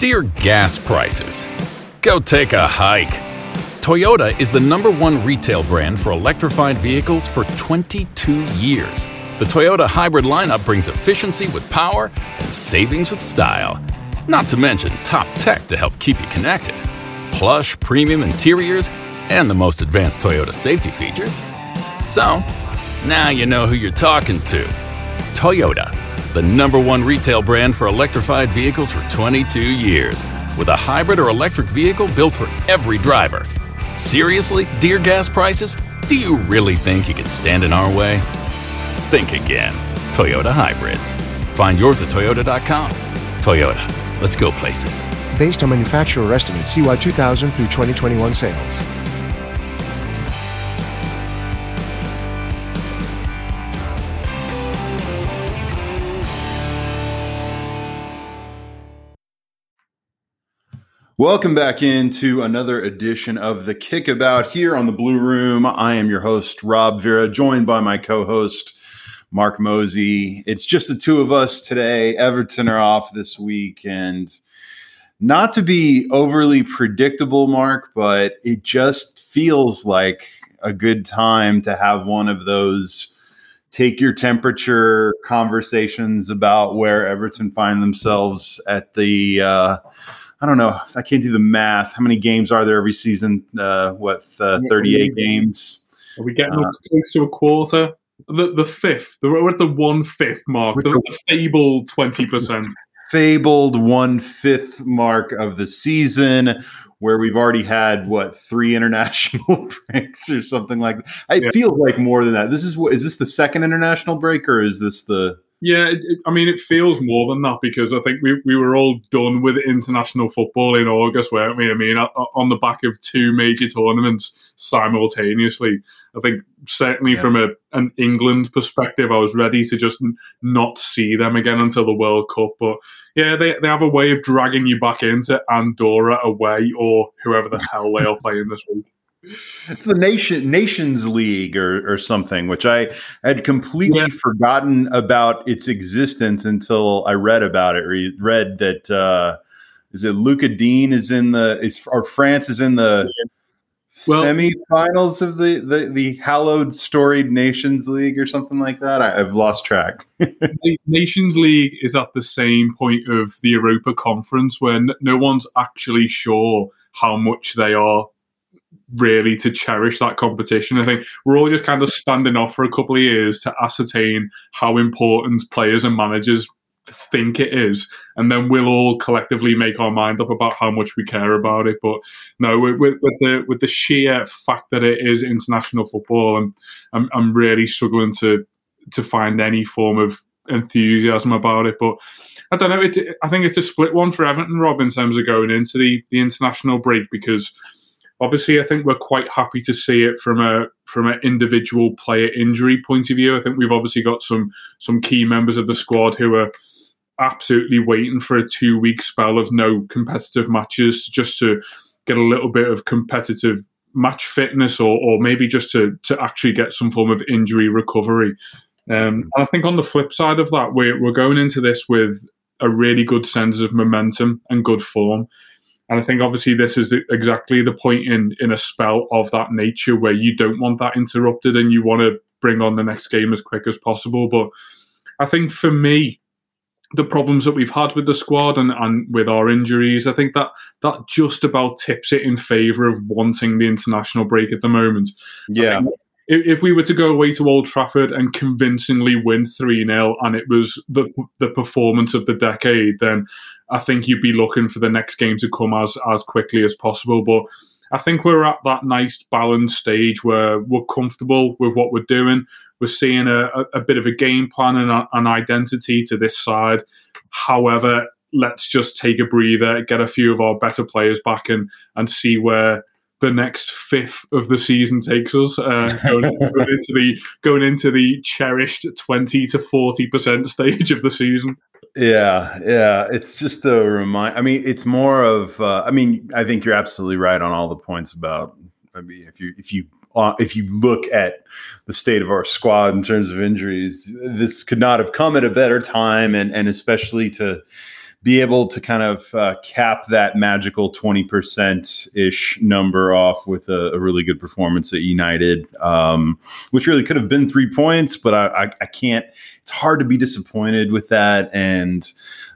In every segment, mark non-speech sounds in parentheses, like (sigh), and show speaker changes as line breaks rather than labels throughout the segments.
Dear gas prices, go take a hike. Toyota is the number one retail brand for electrified vehicles for 22 years. The Toyota hybrid lineup brings efficiency with power and savings with style. Not to mention top tech to help keep you connected. Plush premium interiors and the most advanced Toyota safety features. So, now you know who you're talking to. Toyota, the number one retail brand for electrified vehicles for 22 years, with a hybrid or electric vehicle built for every driver. Seriously, dear gas prices? Do you really think you can stand in our way? Think again. Toyota Hybrids. Find yours at Toyota.com. Toyota, let's go places.
Based on manufacturer estimates, CY 2000 through 2021 sales.
Welcome back into another edition of the Kickabout here on the Blue Room. I am your host, Rob Vera, joined by my co host, Mark Mosey. It's just the two of us today. Everton are off this week. And not to be overly predictable, Mark, but it just feels like a good time to have one of those take your temperature conversations about where Everton find themselves at the. Uh, I don't know. I can't do the math. How many games are there every season? Uh, what, uh, 38 games?
Are we getting uh, close to a quarter? The the fifth. We're at the one fifth mark. The, the fabled twenty percent. (laughs)
Fabled one fifth mark of the season, where we've already had what three (laughs) international breaks or something like. That. It yeah. feels like more than that. This is what is this the second international break or is this the
yeah, it, it, I mean, it feels more than that because I think we, we were all done with international football in August, weren't we? I mean, on the back of two major tournaments simultaneously. I think certainly yeah. from a, an England perspective, I was ready to just not see them again until the World Cup. But yeah, they, they have a way of dragging you back into Andorra away or whoever the hell they are (laughs) playing this week.
It's the nation Nations League or, or something, which I had completely yeah. forgotten about its existence until I read about it. Re- read that uh, is it Lucas Digne is in the is or France is in the well, semi-finals of the, the the hallowed storied Nations League or something like that. I, have lost track. (laughs)
Nations League is at the same point of the Europa Conference where no one's actually sure how much they are really to cherish that competition. I think we're all just kind of standing off for a couple of years to ascertain how important players and managers think it is, and then we'll all collectively make our mind up about how much we care about it. But no, with, with, the with the sheer fact that it is international football, and I'm, I'm really struggling to to find any form of enthusiasm about it. But I don't know. It, I think it's a split one for Everton, Rob, in terms of going into the the international break because Obviously, I think we're quite happy to see it from a from an individual player injury point of view. I think we've obviously got some some key members of the squad who are absolutely waiting for a two week spell of no competitive matches just to get a little bit of competitive match fitness or, or maybe just to, to actually get some form of injury recovery. Um, and I think on the flip side of that, we're, we're going into this with a really good sense of momentum and good form. And I think obviously this is exactly the point in in a spell of that nature where you don't want that interrupted and you want to bring on the next game as quick as possible. But I think for me, the problems that we've had with the squad and, and with our injuries, I think that that just about tips it in favour of wanting the international break at the moment.
Yeah.
If, we were to go away to Old Trafford and convincingly win 3 0 and it was the, the performance of the decade, then I think you'd be looking for the next game to come as, as quickly as possible. But I think we're at that nice balanced stage where we're comfortable with what we're doing. We're seeing a, a, a bit of a game plan and a, an identity to this side. However, let's just take a breather, get a few of our better players back, and and see where the next fifth of the season takes us. Uh, going, going into the going into the cherished twenty to forty percent stage of the season.
Yeah, yeah. It's just a remind. I mean, it's more of. Uh, I mean, I think you're absolutely right on all the points about. I mean, if you if you uh, if you look at the state of our squad in terms of injuries, this could not have come at a better time, and and especially to be able to kind of uh, cap that magical 20% ish number off with a, a, really good performance at United, um, which really could have been three points, but I, I, I, can't, it's hard to be disappointed with that. And,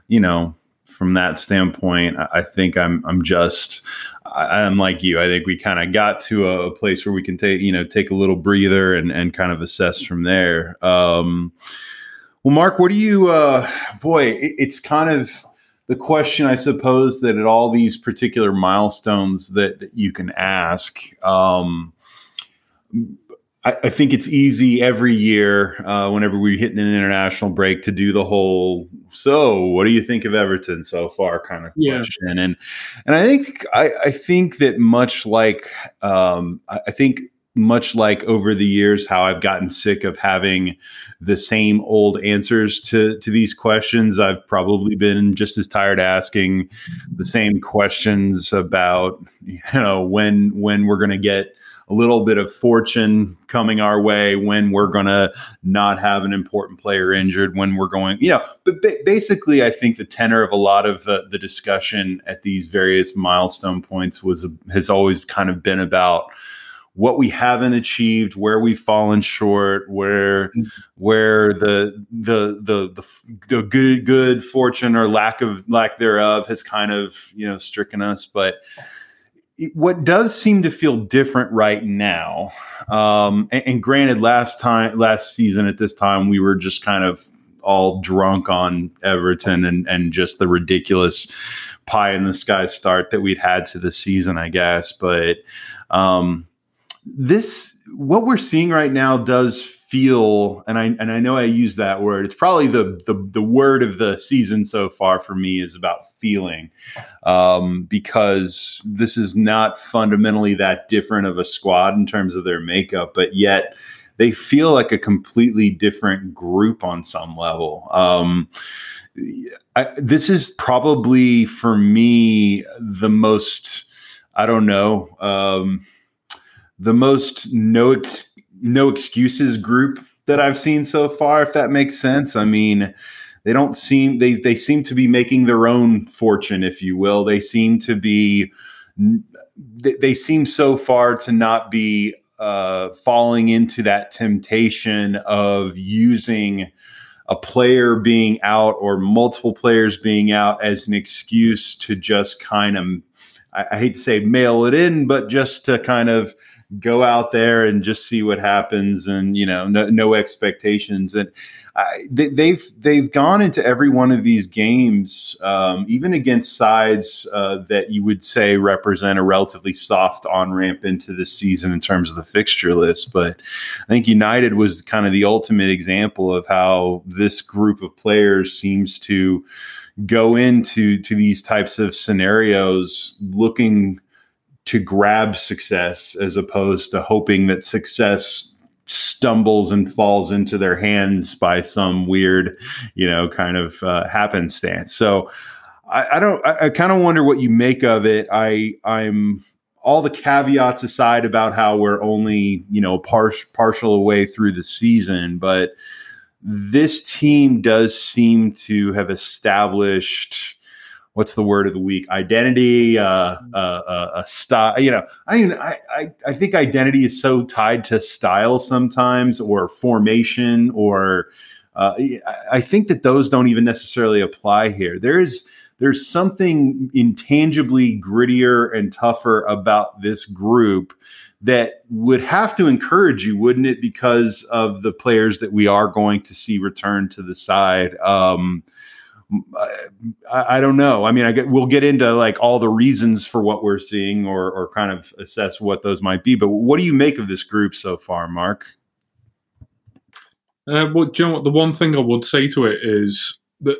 you know, from that standpoint, I, think I'm, I'm just, I, am like you. I think we kind of got to a, a, place where we can take, you know, take a little breather and, and kind of assess from there. Um, well, Mark, what do you, uh, boy, it, it's kind of, the question, I suppose, that at all these particular milestones that, that you can ask, um, I, I, think it's easy every year, uh, whenever we're hitting an international break, to do the whole "so what do you think of Everton so far?" kind of yeah. question, and and I think I, I think that much like um, I, I think much like over the years how I've gotten sick of having the same old answers to to these questions. I've probably been just as tired asking the same questions about you know when when we're going to get a little bit of fortune coming our way when we're going to not have an important player injured when we're going you know but ba- basically i think the tenor of a lot of the, the discussion at these various milestone points was has always kind of been about what we haven't achieved, where we've fallen short, where where the, the the the the, good good fortune or lack of lack thereof has kind of you know stricken us. But what does seem to feel different right now, um, and, and granted, last time last season at this time we were just kind of all drunk on Everton and and just the ridiculous pie in the sky start that we'd had to the season, I guess. But um, this what we're seeing right now does feel and I and I know I use that word. It's probably the the, the word of the season so far for me is about feeling. Um, because this is not fundamentally that different of a squad in terms of their makeup, but yet they feel like a completely different group on some level. Um, I, this is probably for me the most I don't know. Um, the most no ex- no excuses group that I've seen so far. If that makes sense, I mean, they don't seem they they seem to be making their own fortune, if you will. They seem to be they, seem so far to not be uh, falling into that temptation of using a player being out or multiple players being out as an excuse to just kind of I hate to say mail it in, but just to kind of go out there and just see what happens and you know no, no expectations. And I, they, have they've, they've gone into every one of these games um, even against sides uh, that you would say represent a relatively soft on ramp into the season in terms of the fixture list. But i think united was kind of the ultimate example of how this group of players seems to go into to these types of scenarios looking to grab success as opposed to hoping that success stumbles and falls into their hands by some weird, you know, kind of uh, happenstance. So I, I don't. I, I kind of wonder what you make of it. I I'm all the caveats aside about how we're only you know par- partial way through the season, but this team does seem to have established what's the word of the week identity uh, uh, uh, a style you know I, mean, I, I i think identity is so tied to style sometimes or formation or uh, i think that those don't even necessarily apply here there's there's something intangibly grittier and tougher about this group that would have to encourage you, wouldn't it? Because of the players that we are going to see return to the side. Um, I, I, don't know. I mean, I get, we'll get into like all the reasons for what we're seeing, or or kind of assess what those might be. But what do you make of this group so far, Mark?
Uh, well, you know what? The one thing I would say to it is that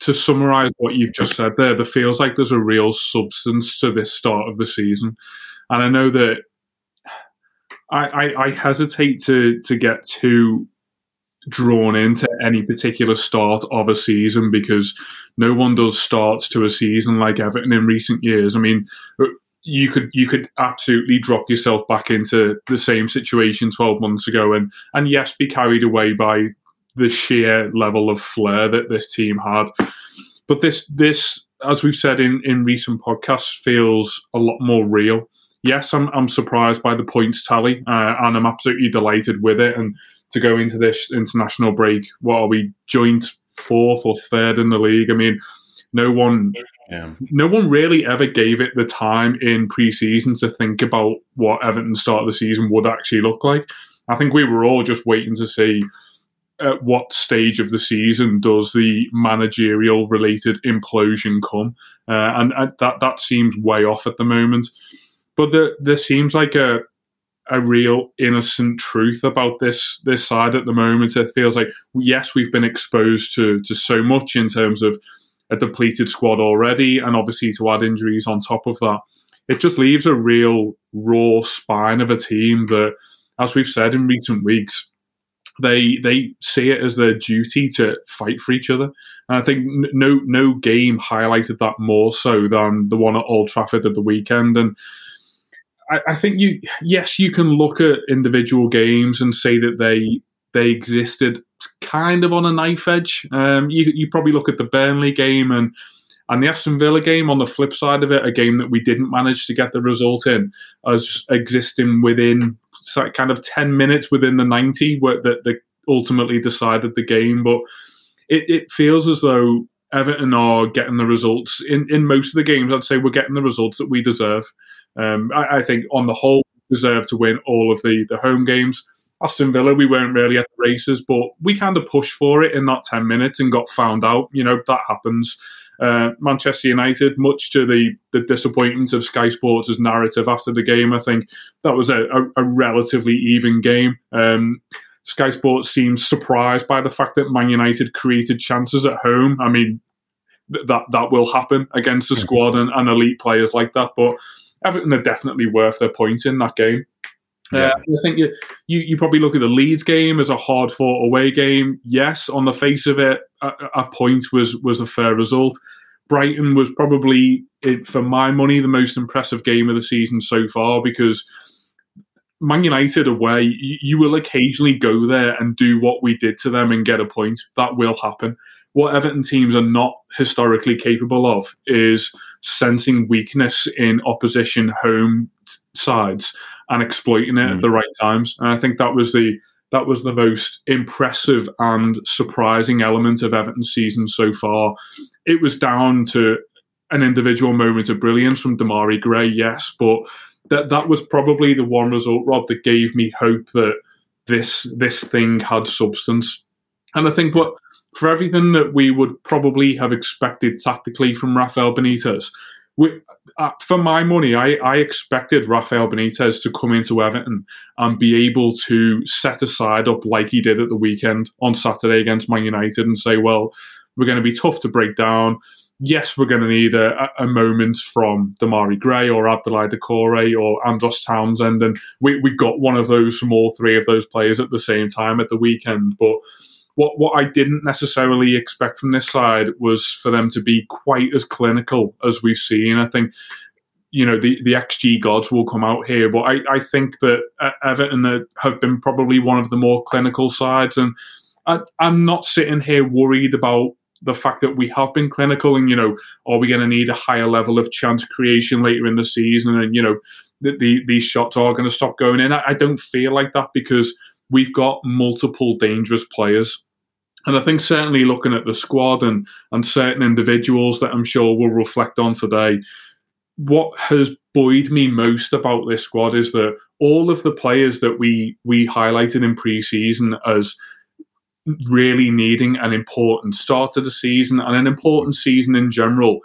to summarize what you've just said there, there feels like there's a real substance to this start of the season, and I know that I, I, I hesitate to to get too drawn into any particular start of a season because no one does starts to a season like Everton in recent years. I mean, uh, you could you could absolutely drop yourself back into the same situation 12 months ago and and yes be carried away by the sheer level of flair that this team had but this this as we've said in in recent podcasts feels a lot more real yes, I'm, I'm surprised by the points tally, uh, and I'm absolutely delighted with it. And to go into this international break, what are we joint fourth or third in the league? I mean, no one, yeah. no one really ever gave it the time in pre-season to think about what Everton's start of the season would actually look like. I think we were all just waiting to see at what stage of the season does the managerial related implosion come, uh, and, and that that seems way off at the moment. But there, there seems like a a real innocent truth about this this side at the moment. It feels like yes, we've been exposed to to so much in terms of a depleted squad already, and obviously to add injuries on top of that, it just leaves a real raw spine of a team that, as we've said in recent weeks, they they see it as their duty to fight for each other. And I think no no game highlighted that more so than the one at Old Trafford at the weekend. And I, I think you yes you can look at individual games and say that they they existed kind of on a knife edge. Um, you you probably look at the Burnley game and and the Aston Villa game on the flip side of it, a game that we didn't manage to get the result in, as existing within kind of ten minutes within the ninety, where that, that ultimately decided the game. But it, it feels as though Everton are getting the results in, in most of the games. I'd say we're getting the results that we deserve. Um, I, I, think on the whole, deserve to win all of the, the home games. Aston Villa, we weren't really at the races, but we kind of pushed for it in that 10 minutes and got found out. You know, that happens. Uh, Manchester United, much to the, the disappointment of Sky Sports' narrative after the game, I think that was a, a, a relatively even game. Um, Sky Sports seems surprised by the fact that Man United created chances at home. I mean, that that will happen against a squad and, and elite players like that. But Everton are definitely worth their point in that game. Yeah. Uh, I think you, you, you probably look at the Leeds game as a hard fought away game. Yes, on the face of it, a, a point was was a fair result. Brighton was probably, for my money, the most impressive game of the season so far because Man United away, you, you will occasionally go there and do what we did to them and get a point. That will happen. What Everton teams are not historically capable of is sensing weakness in opposition home sides and exploiting it mm. at the right times. And I think that was the that was the most impressive and surprising element of Everton's season so far. It was down to an individual moment of brilliance from Demarai Gray, yes, but that that was probably the one result, Rob, that gave me hope that this this thing had substance. And I think what for everything that we would probably have expected tactically from Rafael Benitez. We, uh, for my money, I, I, expected Rafael Benitez to come into Everton and be able to set aside up like he did at the weekend on Saturday against Man United and say, well, we're going to be tough to break down. yes, we're going to need a, a moment from Demarai Gray or Abdoulaye Doucouré or Andros Townsend, and we, we got one of those from all three of those players at the same time at the weekend. But what what I didn't necessarily expect from this side was for them to be quite as clinical as we've seen. I think you know the the xG gods will come out here, but I, I think that Everton have been probably one of the more clinical sides, and I, I'm not sitting here worried about the fact that we have been clinical, and you know, are we going to need a higher level of chance creation later in the season, and you know, the, the these shots are going to stop going in. I, I don't feel like that because we've got multiple dangerous players. And I think certainly looking at the squad and, and certain individuals that I'm sure we'll reflect on today, what has buoyed me most about this squad is that all of the players that we we highlighted in pre-season as really needing an important start to the season and an important season in general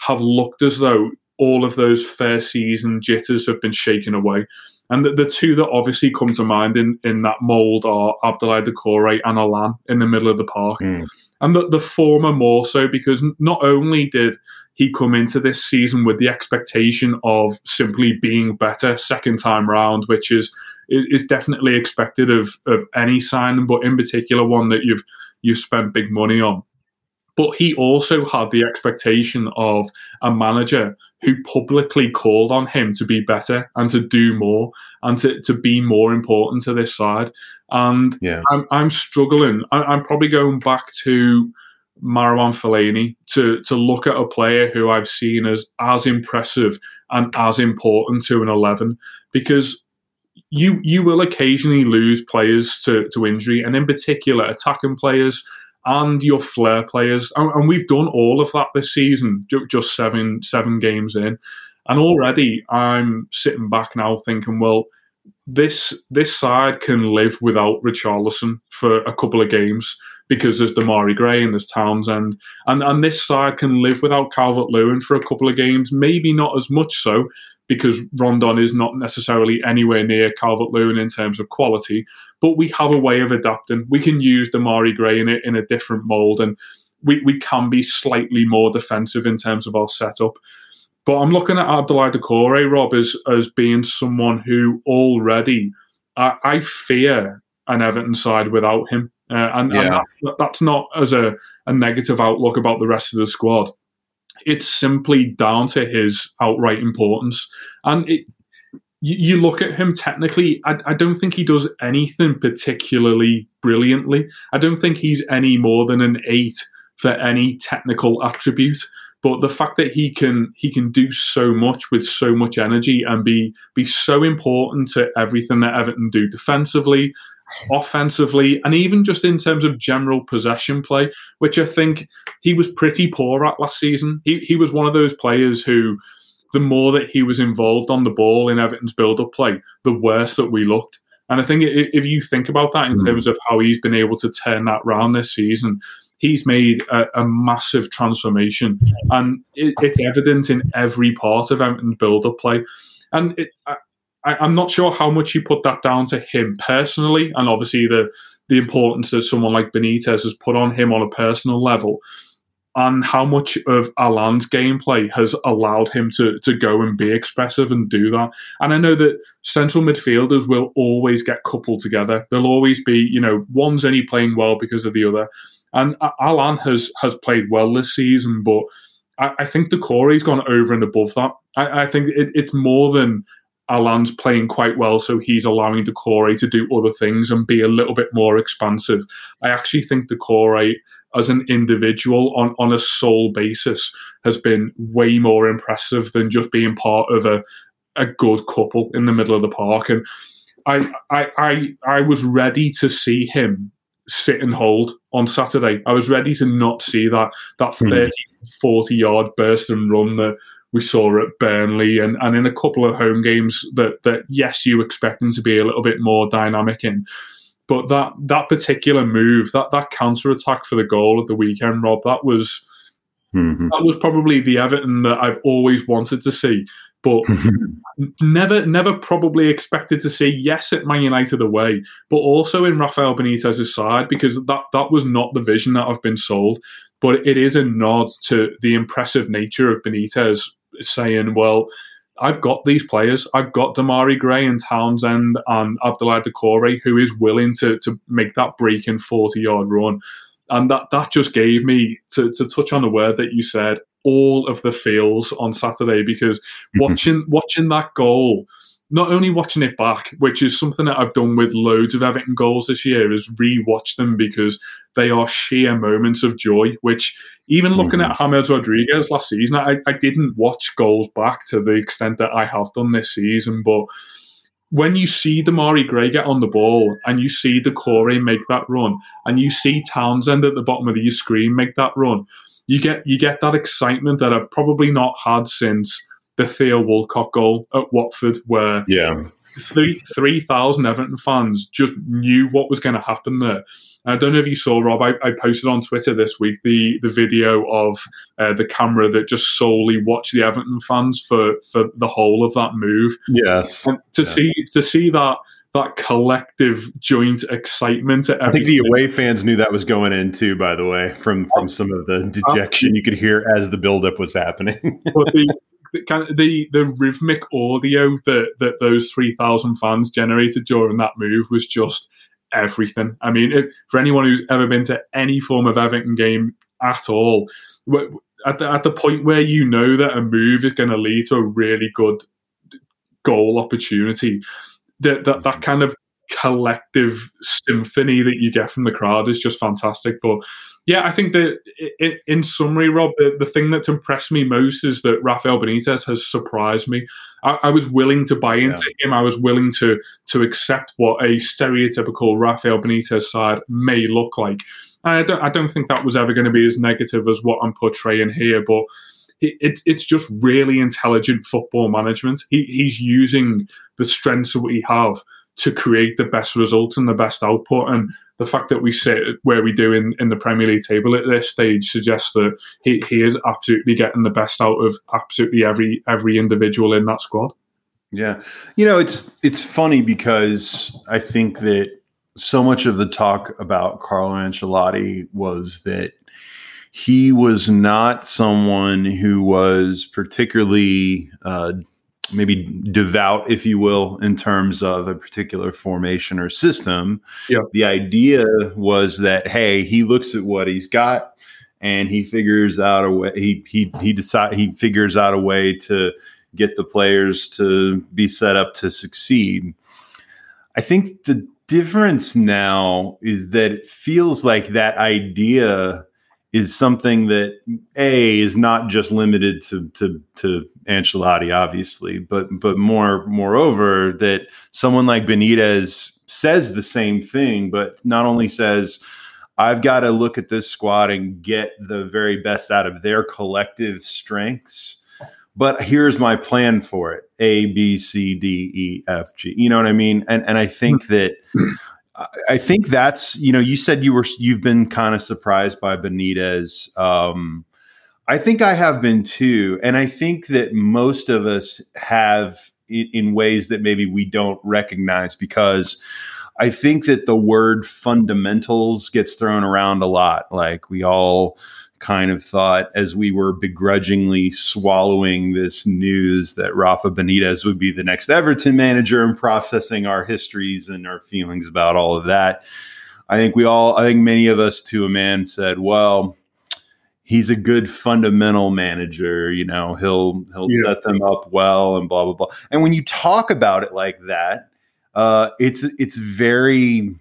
have looked as though all of those first season jitters have been shaken away. And the, the two that obviously come to mind in, in that mould are Abdoulaye Doucouré and Allan in the middle of the park. Mm. And the, the former more so because not only did he come into this season with the expectation of simply being better second time round, which is is definitely expected of of any signing, but in particular one that you've you've spent big money on. But he also had the expectation of a manager who publicly called on him to be better and to do more and to, to be more important to this side. And yeah. I'm, I'm struggling. I, am probably going back to Marouane Fellaini to, to look at a player who I've seen as as impressive and as important to an 11 because you you will occasionally lose players to, to injury and in particular attacking players and your flair players. And, and we've done all of that this season, just seven seven games in. And already I'm sitting back now thinking, well, this this side can live without Richarlison for a couple of games because there's Demarai Gray and there's Townsend. And and this side can live without Calvert Lewin for a couple of games, maybe not as much so because Rondon is not necessarily anywhere near Calvert Lewin in terms of quality, but we have a way of adapting. We can use Demarai Gray in it in a different mould, and we, we can be slightly more defensive in terms of our setup. But I'm looking at Abdoulaye Doucouré, Rob, as, as being someone who already I, I fear an Everton side without him. Uh, and, yeah. and that, that's not as a, a negative outlook about the rest of the squad it's simply down to his outright importance. And it, you, look at him technically, I, I, don't think he does anything particularly brilliantly. I don't think he's any more than an eight for any technical attribute. But the fact that he can he can do so much with so much energy and be be so important to everything that Everton do defensively, offensively, and even just in terms of general possession play, which I think he was pretty poor at last season. He, he was one of those players who, the more that he was involved on the ball in Everton's build up play, the worse that we looked. And I think if you think about that in mm. terms of how he's been able to turn that round this season, he's made a, a massive transformation. And it, it's evident in every part of Everton's build up play. And it, I, am not sure how much you put that down to him personally, and obviously the the importance that someone like Benitez has put on him on a personal level, and how much of Allan's gameplay has allowed him to to go and be expressive and do that. And I know that central midfielders will always get coupled together. There'll always be, you know, one's only playing well because of the other. And Alan has has played well this season, but I, I think Corey's gone over and above that. I, I think it, it's more than Allan's playing quite well, so he's allowing Doucouré to do other things and be a little bit more expansive. I actually think Doucouré, as an individual on, on a sole basis, has been way more impressive than just being part of a, a good couple in the middle of the park. And I, I, I, I was ready to see him sit and hold on Saturday. I was ready to not see that that hmm. 30, 40 yard burst and run that we saw at Burnley and, and in a couple of home games that that yes, you expect them to be a little bit more dynamic in. But that that particular move, that that counter attack for the goal at the weekend, Rob, that was mm-hmm. that was probably the Everton that I've always wanted to see, but (laughs) never never probably expected to see. Yes, at Man United away, but also in Rafael Benitez's side because that that was not the vision that I've been sold. but it is a nod to the impressive nature of Benitez saying, well, I've got these players. I've got Demarai Gray and Townsend and Abdoulaye Doucouré, who is willing to to make that break breaking 40 yard run. And that, that just gave me, to, to touch on the word that you said, all of the feels on Saturday because mm-hmm. watching watching that goal, not only watching it back, which is something that I've done with loads of Everton goals this year, is re-watch them because they are sheer moments of joy. Which even looking mm-hmm. at James Rodriguez last season, I, I didn't watch goals back to the extent that I have done this season, but when you see Demarai Gray get on the ball and you see Doucouré make that run and you see Townsend at the bottom of your screen make that run, you get you get that excitement that I've probably not had since the Theo Walcott goal at Watford, where
yeah.
Three three thousand Everton fans just knew what was going to happen there. And I don't know if you saw Rob. I, I, posted on Twitter this week the the video of uh, the camera that just solely watched the Everton fans for for the whole of that move.
Yes,
and to yeah. see to see that that collective joint excitement.
I think the away fans knew that was going in too. By the way, from from some of the dejection you could hear as the buildup was happening.
but the, (laughs) the, the the rhythmic audio that that those three thousand fans generated during that move was just everything. I mean, it, for anyone who's ever been to any form of Everton game at all, at the, at the point where you know that a move is going to lead to a really good goal opportunity, that that, that mm-hmm. kind of collective symphony that you get from the crowd is just fantastic. But yeah, I think that in summary, Rob, the, the thing that's impressed me most is that Rafael Benitez has surprised me. I, I was willing to buy into yeah. him. I was willing to to accept what a stereotypical Rafael Benitez side may look like. I don't, I don't think that was ever going to be as negative as what I'm portraying here, but it, it's just really intelligent football management. He, he's using the strengths that we have to create the best results and the best output. And the fact that we sit where we do in, in the Premier League table at this stage suggests that he, he is absolutely getting the best out of absolutely every every individual in that squad.
Yeah. You know, it's it's funny because I think that so much of the talk about Carlo Ancelotti was that he was not someone who was particularly uh, maybe devout, if you will, in terms of a particular formation or system.
Yeah.
The idea was that hey, he looks at what he's got and he figures out a way. He he he decide he figures out a way to get the players to be set up to succeed. I think the difference now is that it feels like that idea is something that a is not just limited to to to Ancelotti, obviously, but but more moreover that someone like Benitez says the same thing, but not only says I've got to look at this squad and get the very best out of their collective strengths. But here's my plan for it: A, B, C, D, E, F, G. You know what I mean? And and I think hmm. that I think that's you know you said you were you've been kind of surprised by Benitez. Um, I think I have been too, and I think that most of us have in, in ways that maybe we don't recognize because I think that the word fundamentals gets thrown around a lot. Like we all kind of thought as we were begrudgingly swallowing this news that Rafa Benitez would be the next Everton manager and processing our histories and our feelings about all of that. I think we all, I think many of us to a man said, well, he's a good fundamental manager, you know, he'll he'll yeah. set them up well and blah blah blah. And when you talk about it like that, uh, it's it's very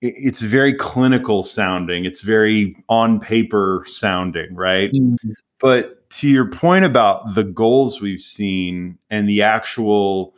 it's very clinical sounding. It's very on paper sounding, right? Mm-hmm. But to your point about the goals we've seen and the actual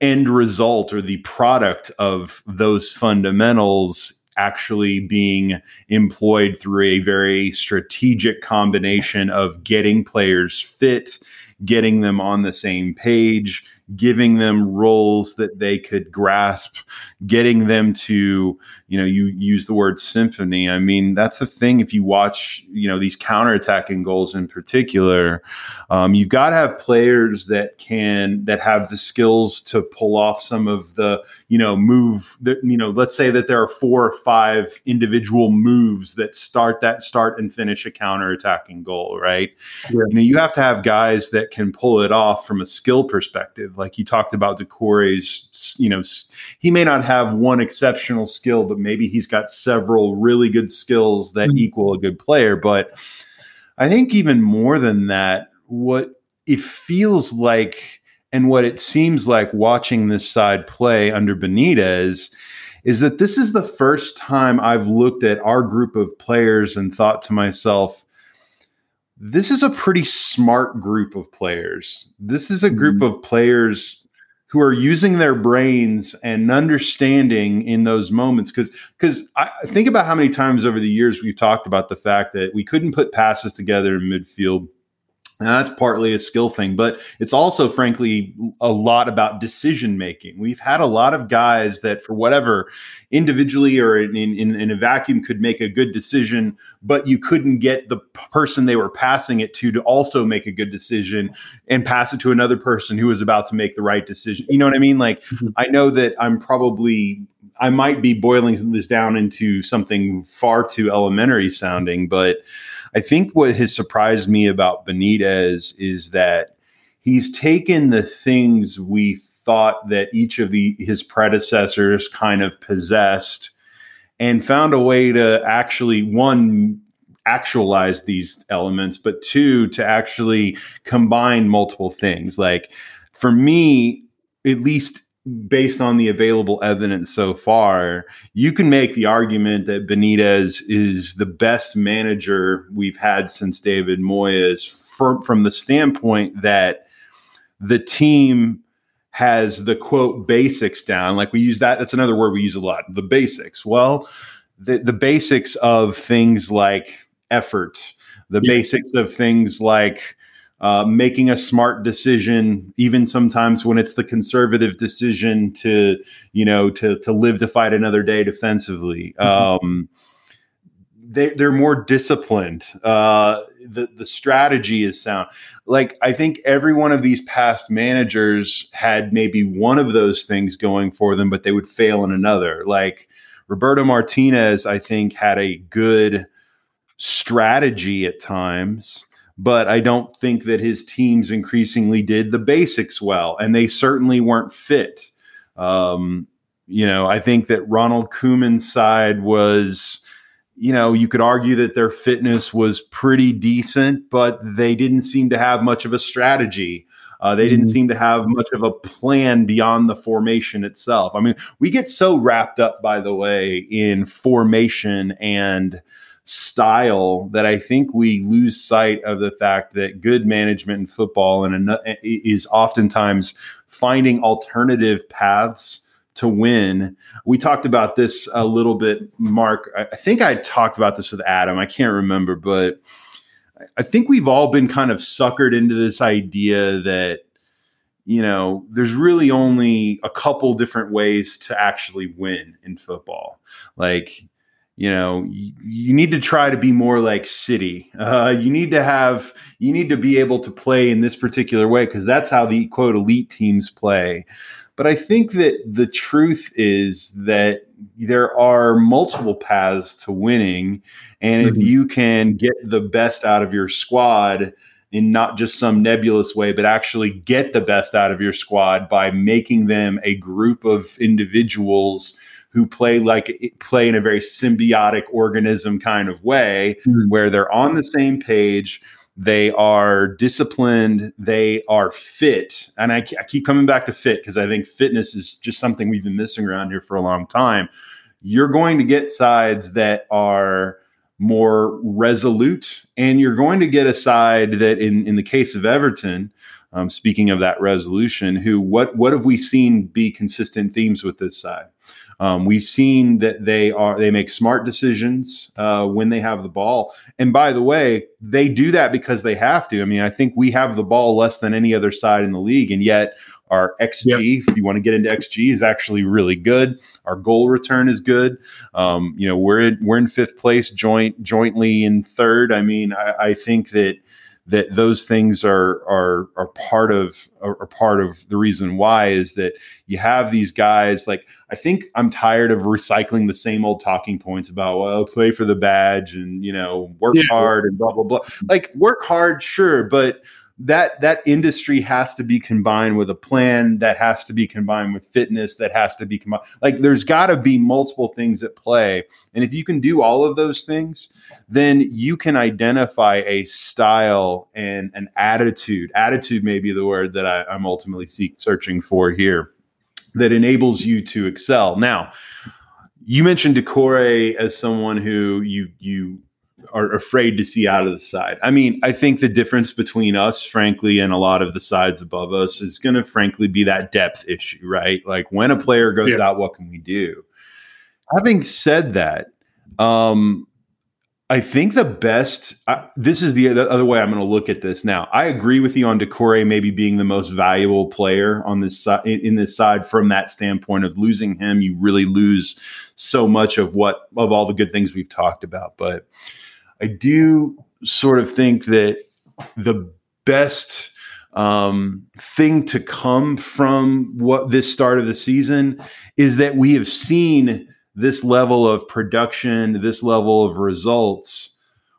end result or the product of those fundamentals actually being employed through a very strategic combination of getting players fit, getting them on the same page, giving them roles that they could grasp, getting them to, you know, you use the word symphony. I mean, that's the thing. If you watch, you know, these counterattacking goals in particular, um, you've got to have players that can, that have the skills to pull off some of the, you know, move that, you know, let's say that there are four or five individual moves that start that start and finish a counterattacking goal, right? Yeah. You know, you have to have guys that can pull it off from a skill perspective. Like you talked about Doucouré's, you know, he may not have one exceptional skill, but maybe he's got several really good skills that mm-hmm. equal a good player. But I think even more than that, what it feels like and what it seems like watching this side play under Benitez is that this is the first time I've looked at our group of players and thought to myself, this is a pretty smart group of players. This is a group mm-hmm. of players who are using their brains and understanding in those moments. Because because I think about how many times over the years we've talked about the fact that we couldn't put passes together in midfield and that's partly a skill thing, but it's also, frankly, a lot about decision making. We've had a lot of guys that, for whatever, individually or in, in, in, a vacuum, could make a good decision, but you couldn't get the person they were passing it to to also make a good decision and pass it to another person who was about to make the right decision. You know what I mean? Like, mm-hmm. I know that I'm probably I might be boiling this down into something far too elementary sounding, but I think what has surprised me about Benitez is that he's taken the things we thought that each of the his predecessors kind of possessed and found a way to actually one actualize these elements but two to actually combine multiple things. Like for me at least based on the available evidence so far, you can make the argument that Benitez is the best manager we've had since David Moyes from, from the standpoint that the team has the quote basics down. Like we use that, that's another word we use a lot the basics. Well, the, the basics of things like effort, the yeah. basics of things like uh, making a smart decision, even sometimes when it's the conservative decision to, you know, to to live to fight another day defensively. Mm-hmm. Um, they, they're more disciplined. Uh, the the strategy is sound. Like I think every one of these past managers had maybe one of those things going for them, but they would fail in another. Like Roberto Martinez, I think had a good strategy at times but I don't think that his teams increasingly did the basics well, and they certainly weren't fit. Um, you know, I think that Ronald Koeman's side was, you know, you could argue that their fitness was pretty decent, but they didn't seem to have much of a strategy. Uh, they didn't mm-hmm. seem to have much of a plan beyond the formation itself. I mean, we get so wrapped up, by the way, in formation and style that I think we lose sight of the fact that good management in football and is oftentimes finding alternative paths to win. We talked about this a little bit, Mark. I think I talked about this with Adam. I can't remember, but I think we've all been kind of suckered into this idea that you know, there's really only a couple different ways to actually win in football. Like, you know you, you, need to try to be more like city uh, you need to have you need to be able to play in this particular way because that's how the quote elite teams play but i think that the truth is that there are multiple paths to winning and mm-hmm. if you can get the best out of your squad in not just some nebulous way, but actually get the best out of your squad by making them a group of individuals who play like play in a very symbiotic organism kind of way mm-hmm. where they're on the same page they are disciplined they are fit. And i, I keep coming back to fit because i think fitness is just something we've been missing around here for a long time. You're going to get sides that are more resolute and you're going to get a side that in in the case of everton um, speaking of that resolution who what what have we seen be consistent themes with this side um, we've seen that they are they make smart decisions uh, when they have the ball. And by the way, they do that because they have to. I mean, I think we have the ball less than any other side in the league, and yet Our XG, if you want to get into XG, is actually really good. Our goal return is good. Um, you know, we're in, we're in fifth place, joint jointly in third. I mean, I, I think that that those things are are are part of are, part of the reason why is that you have these guys like I think I'm tired of recycling the same old talking points about well play for the badge and you know work yeah. hard and blah blah blah like work hard sure but that that industry has to be combined with a plan that has to be combined with fitness that has to be combined like there's got to be multiple things at play. And if you can do all of those things then you can identify a style and an attitude. Attitude may be the word that I, am ultimately seek, searching for here that enables you to excel. Now you mentioned Doucouré as someone who you you are afraid to see out of the side. I mean, I think the difference between us, frankly, and a lot of the sides above us is going to, frankly, be that depth issue, right? Like when a player goes yeah. out, what can we do? Having said that, um, I think the best. Uh, this is the, the, other way I'm going to look at this. Now, I agree with you on Doucouré maybe being the most valuable player on this side in, in this side from that standpoint of losing him, you really lose so much of what of all the good things we've talked about. But I do sort of think that the best um, thing to come from what this start of the season is that we have seen this level of production, this level of results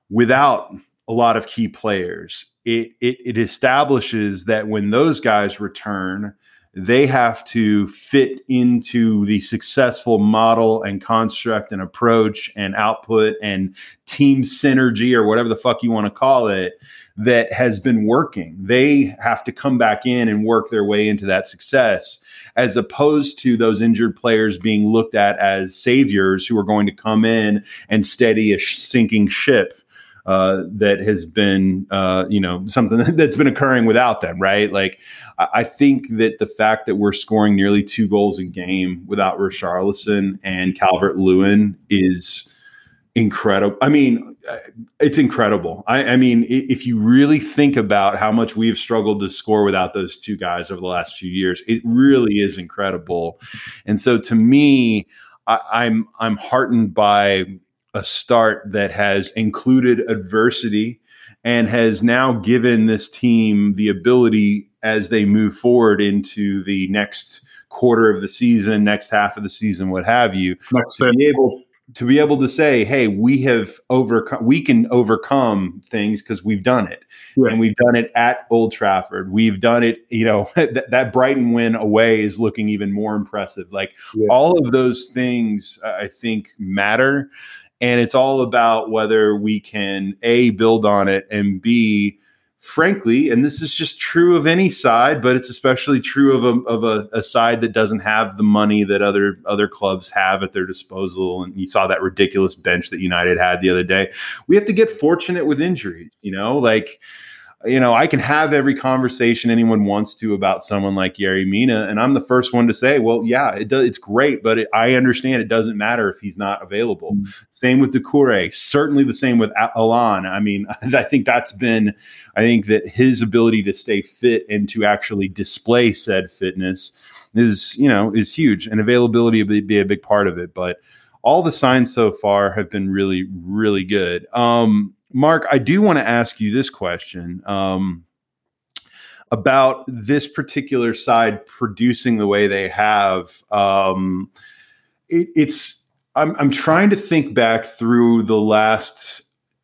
without a lot of key players. It, it, it establishes that when those guys return, they have to fit into the successful model and construct and approach and output and team synergy or whatever the fuck you want to call it that has been working. They have to come back in and work their way into that success as opposed to those injured players being looked at as saviors who are going to come in and steady a sinking ship uh, that has been, uh, you know, something (laughs) that's been occurring without them, right? Like, I think that the fact that we're scoring nearly two goals a game without Richarlison and Calvert Lewin is incredible. I mean, uh, it's incredible. I, I, mean, if you really think about how much we've struggled to score without those two guys over the last few years, it really is incredible. And so, to me, I, I'm I'm heartened by a start that has included adversity and has now given this team the ability as they move forward into the next quarter of the season, next half of the season, what have you, to be able to be able to say, "Hey, we have overcome. We can overcome things because we've done it, and we've done it at Old Trafford. We've done it. You know, (laughs) that, that Brighton win away is looking even more impressive. Like yeah. all of those things, I think matter." And it's all about whether we can A, build on it, and B, frankly, and this is just true of any side, but it's especially true of a, of a, a, side that doesn't have the money that other other clubs have at their disposal. And you saw that ridiculous bench that United had the other day. We have to get fortunate with injuries, you know, like you know, I can have every conversation anyone wants to about someone like Yerry Mina, and I'm the first one to say, well, yeah, it does, it's great, but it, I understand it doesn't matter if he's not available. Mm-hmm. Same with Doucouré, certainly the same with Allan. I mean, (laughs) I think that's been, I think that his ability to stay fit and to actually display said fitness is, you know, is huge, and availability would be a big part of it. But all the signs so far have been really, really good. Um, Mark, I do want to ask you this question um, about this particular side producing the way they have. Um, it, it's I'm, I'm trying to think back through the last,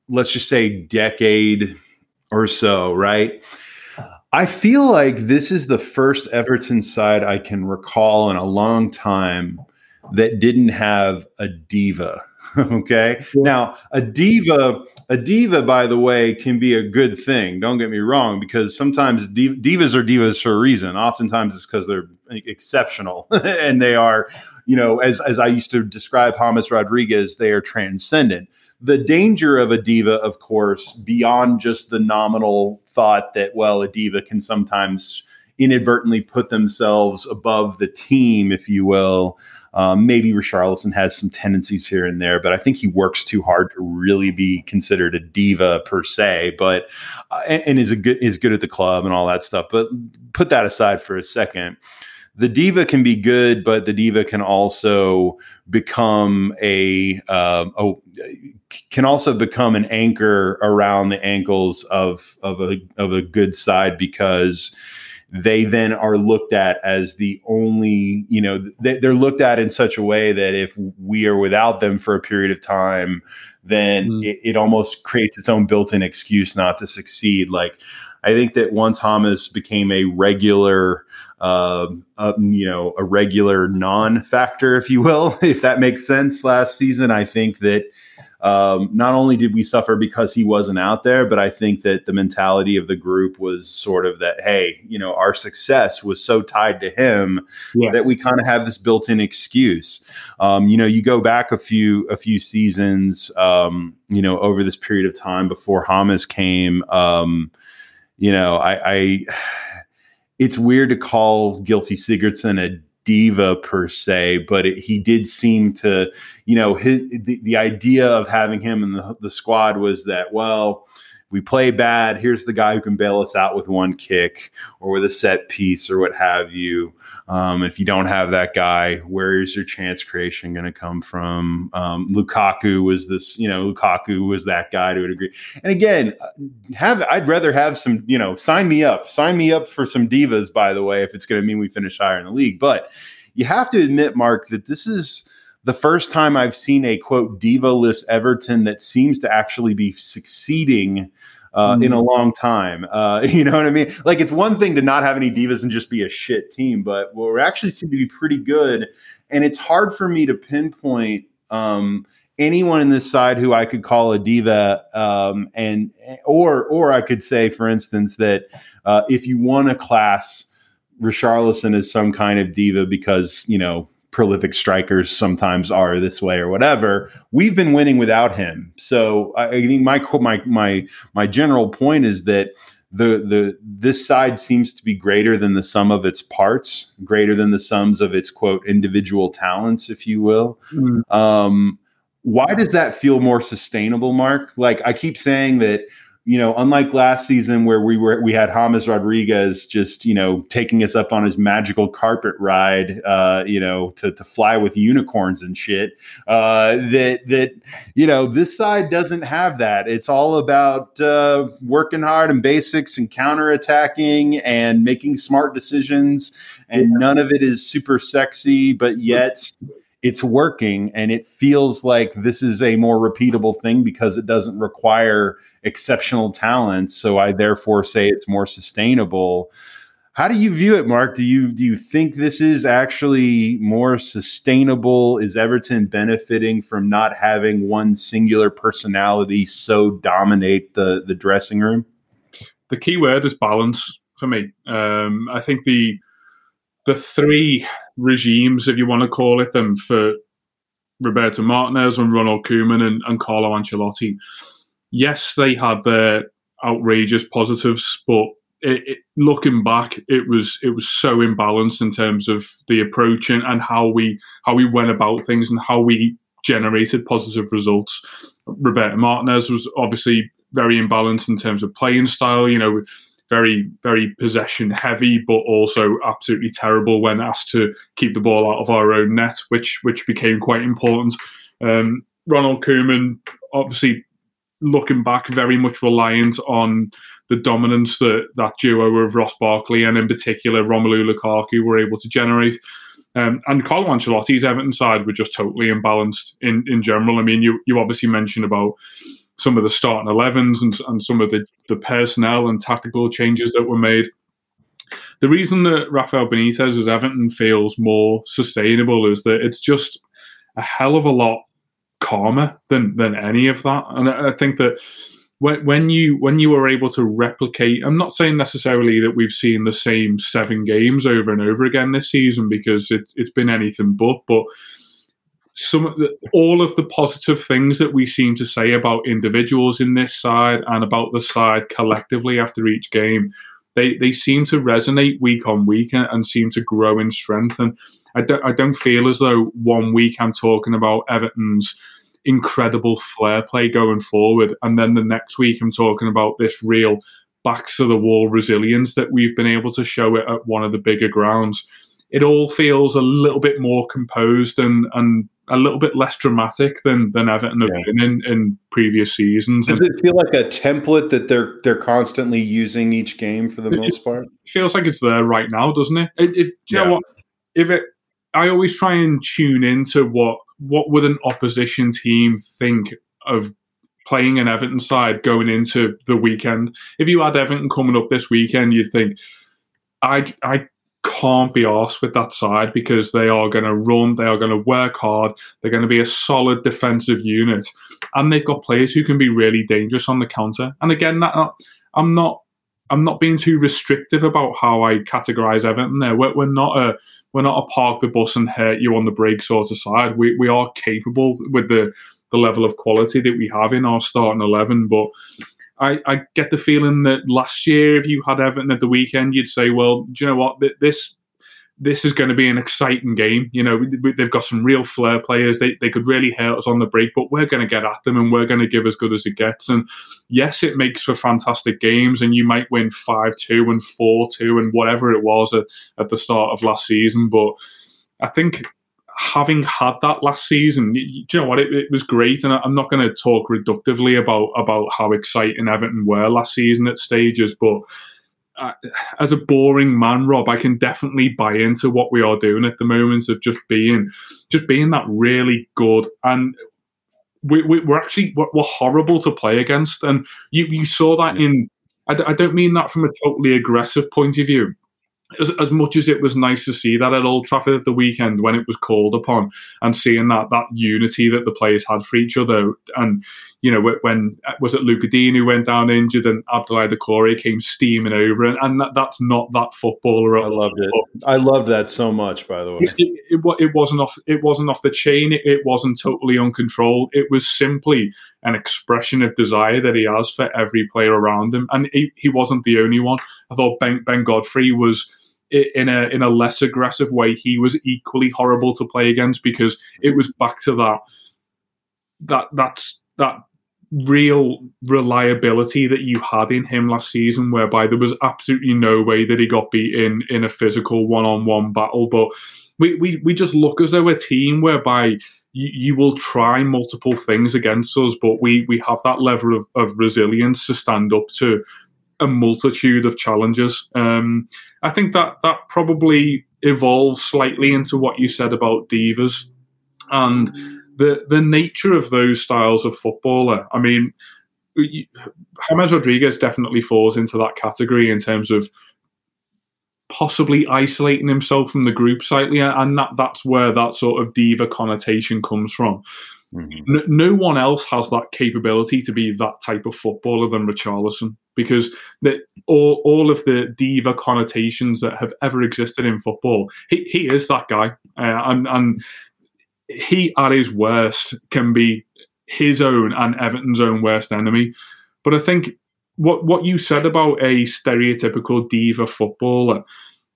let's just say, decade or so, right? I feel like this is the first Everton side I can recall in a long time that didn't have a diva. (laughs) okay. Now, a diva a diva, by the way, can be a good thing. Don't get me wrong, because sometimes div- divas are divas for a reason. Oftentimes it's because they're exceptional (laughs) and they are, you know, as, as I used to describe James Rodriguez, they are transcendent. The danger of a diva, of course, beyond just the nominal thought that, well, a diva can sometimes inadvertently put themselves above the team, if you will. Um, maybe Richarlison has some tendencies here and there, but I think he works too hard to really be considered a diva per se. But uh, and, is a good is good at the club and all that stuff. But put that aside for a second the diva can be good, but the diva can also become a oh, can also become an anchor around the ankles of of a of a good side because they then are looked at as the only you know they're looked at in such a way that if we are without them for a period of time then mm. it, it almost creates its own built-in excuse not to succeed like i think that once James became a regular uh, you know, a regular non-factor, if you will, (laughs) if that makes sense. Last season, I think that um, not only did we suffer because he wasn't out there, but I think that the mentality of the group was sort of that, hey, you know, our success was so tied to him yeah. that we kind of have this built-in excuse. Um, you know, you go back a few a few seasons, um, you know, over this period of time before Hamas came. Um, you know, I, I (sighs) it's weird to call Gylfi Sigurdsson a diva per se, but it, he did seem to, you know, his the, the idea of having him in the, the squad was that well, we play bad. Here's the guy who can bail us out with one kick or with a set piece or what have you. Um, if you don't have that guy, where is your chance creation going to come from? Um, Lukaku was this, you know, Lukaku was that guy to a degree. And again, have I'd rather have some, you know, sign me up, sign me up for some divas. By the way, if it's going to mean we finish higher in the league, but you have to admit, Mark, that this is the first time I've seen a quote diva-less Everton that seems to actually be succeeding uh, mm. in a long time. Uh, (laughs) you know what I mean? Like it's one thing to not have any divas and just be a shit team, but we're actually seem to be pretty good. And it's hard for me to pinpoint um, anyone in this side who I could call a diva, um, and or or I could say, for instance, that uh, if you want to class Richarlison as some kind of diva because you know prolific strikers sometimes are this way or whatever. We've been winning without him. So I think my my my my general point is that the the this side seems to be greater than the sum of its parts, greater than the sums of its quote individual talents, if you will. Mm. Um, why does that feel more sustainable, Mark? Like I keep saying that you know, unlike last season where we were we had James Rodriguez just you know taking us up on his magical carpet ride, uh, you know, to to fly with unicorns and shit. Uh, that that you know this side doesn't have that. It's all about uh, working hard and basics and counterattacking and making smart decisions, and none of it is super sexy, but yet it's working and it feels like this is a more repeatable thing because it doesn't require exceptional talent. So i therefore say it's more sustainable. How do you view it mark? Do you do you think this is actually more sustainable? Is everton benefiting from not having one singular personality so dominate the the dressing room?
The key word is balance for me. Um, i think the the three regimes, if you want to call it them, for Roberto Martinez and Ronald Koeman and, and Carlo Ancelotti. Yes, they had their outrageous positives, but it, it, looking back, it was it was so imbalanced in terms of the approach and, and how we how we went about things and how we generated positive results. Roberto Martinez was obviously very imbalanced in terms of playing style. You know, very, very possession heavy, but also absolutely terrible when asked to keep the ball out of our own net, which which became quite important. Um, Ronald Koeman, obviously, looking back, very much reliant on the dominance that that duo of Ross Barkley and in particular Romelu Lukaku were able to generate. Um, and Carlo Ancelotti's Everton side were just totally imbalanced in, in general. I mean, you you obviously mentioned about some of the starting 11s and, and some of the, the personnel and tactical changes that were made. The reason that Rafael Benitez as Everton feels more sustainable is that it's just a hell of a lot calmer than than any of that. And I think that when, when you when you are able to replicate, I'm not saying necessarily that we've seen the same seven games over and over again this season because it, it's been anything but, but some of the, all of the positive things that we seem to say about individuals in this side and about the side collectively after each game they they seem to resonate week on week and, and seem to grow in strength. And I don't I don't feel as though one week I'm talking about Everton's incredible flair play going forward, and then the next week I'm talking about this real backs to the wall resilience that we've been able to show it at one of the bigger grounds. It all feels a little bit more composed and and a little bit less dramatic than than Everton have yeah. been in, in previous seasons.
Does it feel like a template that they're they're constantly using each game for the it, most part?
feels like it's there right now, doesn't it? it do you know what? If it, I always try and tune into what what would an opposition team think of playing an Everton side going into the weekend. If you had Everton coming up this weekend, you'd think I I can't be arsed with that side because they are going to run, they are going to work hard, they're going to be a solid defensive unit, and they've got players who can be really dangerous on the counter. And again, that I'm not I'm not being too restrictive about how I categorize Everton. There, we're, we're not a we're not a park the bus and hurt you on the break sort of side. We we are capable with the the level of quality that we have in our starting eleven, but I, I get the feeling that last year, if you had Everton at the weekend, you'd say, well, do you know what? This this is going to be an exciting game. You know, they've got some real flair players. They, they could really hurt us on the break, but we're going to get at them and we're going to give as good as it gets. And yes, it makes for fantastic games, and you might win 5 2 and 4 2 and whatever it was at, at the start of last season. But I think having had that last season, you, you know what? It, it, was great, and I'm not going to talk reductively about about how exciting Everton were last season at stages, but. Uh, as a boring man, Rob, I can definitely buy into what we are doing at the moment of just being, just being that really good, and we, we, are actually we're, we're, horrible to play against, and you you saw that in. I, I don't mean that from a totally aggressive point of view, as, as much as it was nice to see that at Old Trafford at the weekend when it was called upon and seeing that that unity that the players had for each other. And you know when uh, was it Lucas Digne who went down injured and Abdoulaye Doucouré came steaming over? And, and that, that's not that footballer
I loved it. I loved that so much by the way.
It, it, it, it wasn't off it wasn't off the chain. It, it wasn't totally uncontrolled. It was simply an expression of desire that he has for every player around him. And he, he wasn't the only one. I thought Ben, ben Godfrey was in a in a less aggressive way, he was equally horrible to play against because it was back to that that that's that real reliability that you had in him last season, whereby there was absolutely no way that he got beat in in a physical one on one battle. But we, we we just look as though a team whereby you, you, will try multiple things against us, but we we have that level of, of resilience to stand up to a multitude of challenges. Um, I think that that probably evolves slightly into what you said about divas and the the nature of those styles of footballer. I mean, James Rodriguez definitely falls into that category in terms of possibly isolating himself from the group slightly, and that that's where that sort of diva connotation comes from. Mm-hmm. No, no, one else has that capability to be that type of footballer than Richarlison because that all all of the diva connotations that have ever existed in football, he, he is that guy, uh, and and he at his worst can be his own and Everton's own worst enemy. But I think what what you said about a stereotypical diva footballer,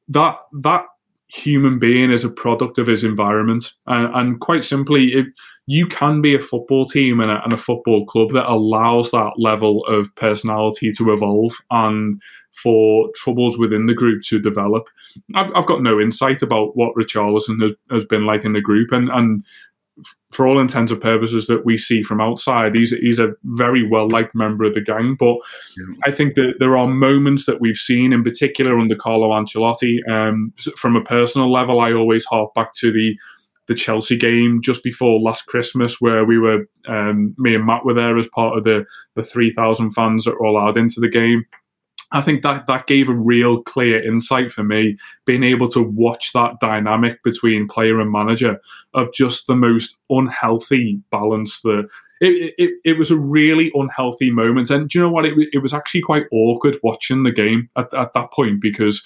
that that human being is a product of his environment, and, and quite simply, if you can be a football team and a, and a, football club that allows that level of personality to evolve and for troubles within the group to develop. I've, I've got no insight about what Richarlison has, has been like in the group, and, and for all intents and purposes that we see from outside, he's he's a very well liked member of the gang. But yeah. I think that there are moments that we've seen, in particular under Carlo Ancelotti. Um, from a personal level, I always hark back to the the Chelsea game just before last Christmas, where we were, um, me and Matt were there as part of the the three thousand fans that were allowed into the game. I think that that gave a real clear insight for me, being able to watch that dynamic between player and manager of just the most unhealthy balance that. It, it, it was a really unhealthy moment. And do you know what? It, it was actually quite awkward watching the game at, at that point because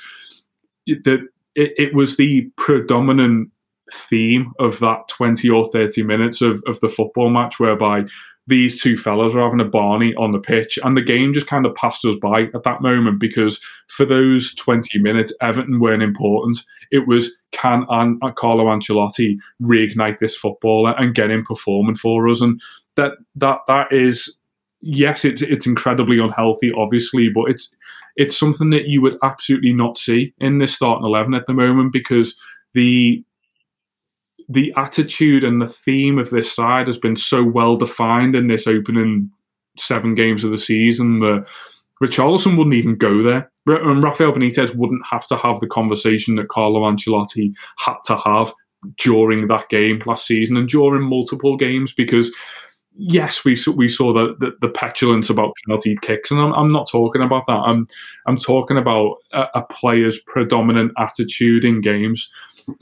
the, it, it was the predominant theme of that 20 or 30 minutes of, of the football match whereby these two fellas are having a Barney on the pitch, and the game just kind of passed us by at that moment because for those 20 minutes, Everton weren't important. It was can An- uh, Carlo Ancelotti reignite this footballer and get him performing for us, and that that that is yes, it's it's incredibly unhealthy, obviously, but it's it's something that you would absolutely not see in this starting eleven at the moment because the the attitude and the theme of this side has been so well defined in this opening seven games of the season that Richarlison wouldn't even go there. And Rafael Benitez wouldn't have to have the conversation that Carlo Ancelotti had to have during that game last season and during multiple games because yes, we saw, we saw the, the, the petulance about penalty kicks, and I'm, I'm, not talking about that. I'm I'm talking about a, a, player's predominant attitude in games.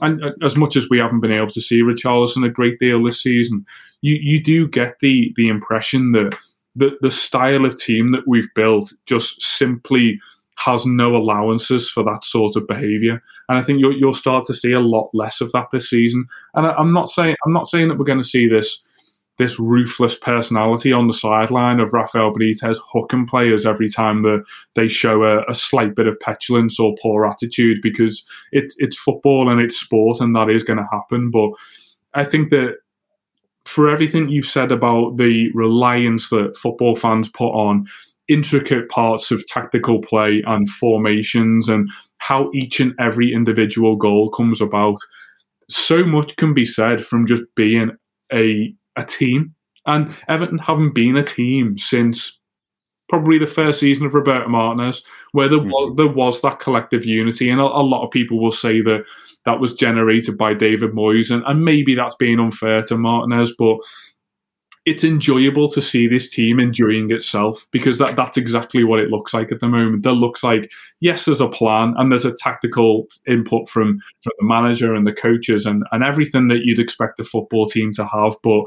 And as much as we haven't been able to see Richarlison a great deal this season, you you do get the the impression that the the style of team that we've built just simply has no allowances for that sort of behaviour, and I think you'll you'll start to see a lot less of that this season. And I, I'm not saying I'm not saying that we're going to see this this ruthless personality on the sideline of Rafael Benitez hooking players every time that they show a, a, slight bit of petulance or poor attitude because it's it's football and it's sport and that is going to happen. But I think that for everything you've said about the reliance that football fans put on intricate parts of tactical play and formations and how each and every individual goal comes about, so much can be said from just being a a team. And Everton haven't been a team since probably the first season of Roberto Martinez, where there, mm-hmm. was, there was that collective unity. And a, a, lot of people will say that that was generated by David Moyes. And, and maybe that's being unfair to Martinez, but it's enjoyable to see this team enjoying itself because that, that's exactly what it looks like at the moment. There looks like, yes, there's a plan and there's a tactical input from, from the manager and the coaches and, and everything that you'd expect a football team to have. But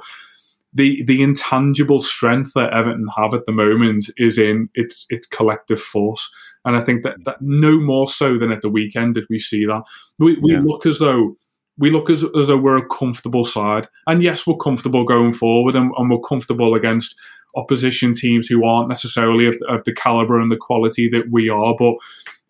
the the intangible strength that Everton have at the moment is in its its collective force. And I think that, that no more so than at the weekend did we see that. We, we yeah. look as though we look as, as though we're a comfortable side. And yes, we're comfortable going forward and, and we're comfortable against opposition teams who aren't necessarily of, of the caliber and the quality that we are. But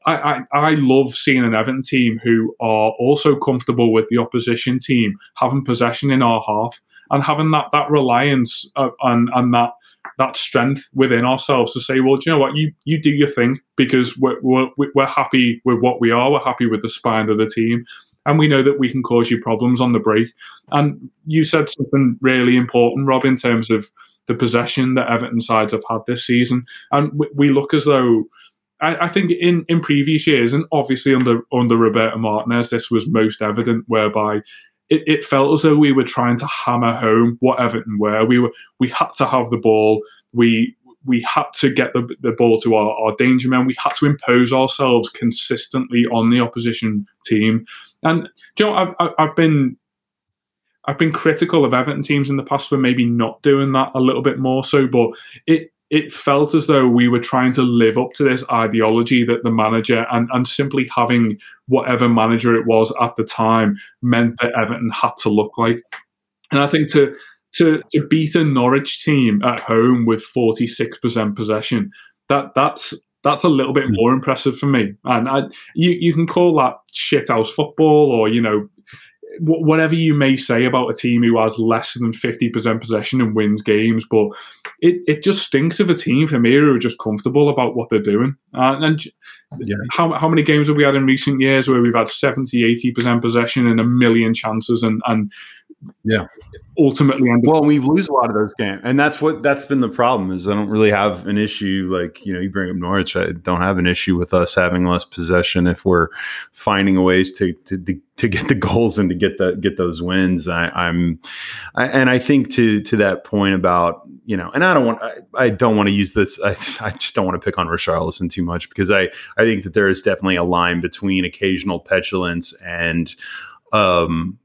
I, I, I, love seeing an Everton team who are also comfortable with the opposition team having possession in our half and having that that reliance uh, and and that that strength within ourselves to say, well, do you know what, you you do your thing because we're we're, we're happy with what we are, we're happy with the spine of the team, and we know that we can cause you problems on the break. And you said something really important, Rob, in terms of the possession that Everton sides have had this season, and we, we look as though. I, I think in, in previous years, and obviously under under Roberto Martinez, this was most evident, whereby it, it, felt as though we were trying to hammer home what Everton were. We were we had to have the ball. We we had to get the, the ball to our, our danger men. We had to impose ourselves consistently on the opposition team. And you know, I've I've been I've been critical of Everton teams in the past for maybe not doing that a little bit more so, but it it felt as though we were trying to live up to this ideology that the manager and, and simply having whatever manager it was at the time meant that Everton had to look like. And I think to to to beat a Norwich team at home with 46% possession, that that's that's a little bit hmm. more impressive for me. And I, you you can call that shithouse football or you know whatever you may say about a team who has less than 50% possession and wins games, but it, it just stinks of a team for me who are just comfortable about what they're doing. Uh, and yeah. how, how many games have we had in recent years where we've had 70, 80% possession and a million chances and, and
yeah.
Ultimately end
well we lose a lot of those games and that's what that's been the problem is i don't really have an issue like you know you bring up norwich i don't have an issue with us having less possession if we're finding ways to to, to get the (laughs) goals and to get the get those wins. I, i'm I, and i think to to that point about you know and i don't want i, I don't want to use this I, (laughs) I just don't want to pick on richarlison too much because i i think that there is definitely a line between occasional petulance and um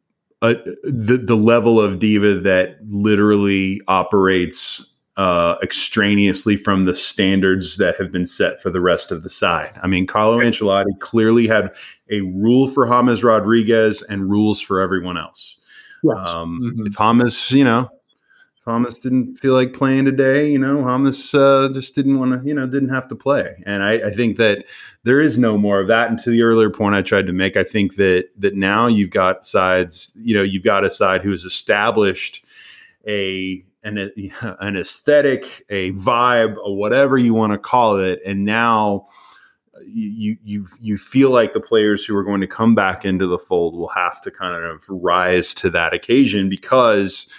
uh, the the level of diva that literally operates uh, extraneously from the standards that have been set for the rest of the side. I mean, Carlo Ancelotti clearly had a rule for James Rodriguez and rules for everyone else. Yes. Um, mm-hmm. If James, you know, Thomas didn't feel like playing today. You know, Thomas uh, just didn't want to, you know, didn't have to play. And I, I, think that there is no more of that. And to the earlier point I tried to make, I think that that now you've got sides, you know, you've got a side who has established a an, (laughs) an aesthetic, a vibe, whatever you want to call it, and now you you you feel like the players who are going to come back into the fold will have to kind of rise to that occasion because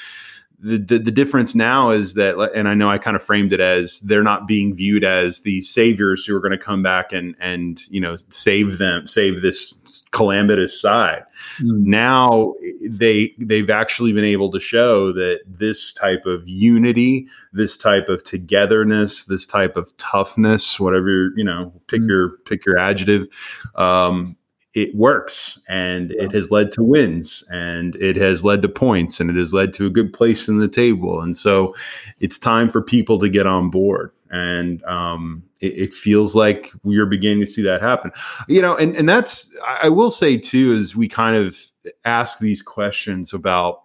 the, the, the difference now is that, and I know I kind of framed it as they're not being viewed as the saviors who are going to come back and and you know save them, save this calamitous side. Mm. Now they they've actually been able to show that this type of unity, this type of togetherness, this type of toughness, whatever you know, pick mm. your pick your adjective, um, it works and yeah. it has led to wins and it has led to points and it has led to a good place in the table. And so it's time for people to get on board. And um, it, it, feels like we are beginning to see that happen. You know, and, and that's, I will say too, as we kind of ask these questions about,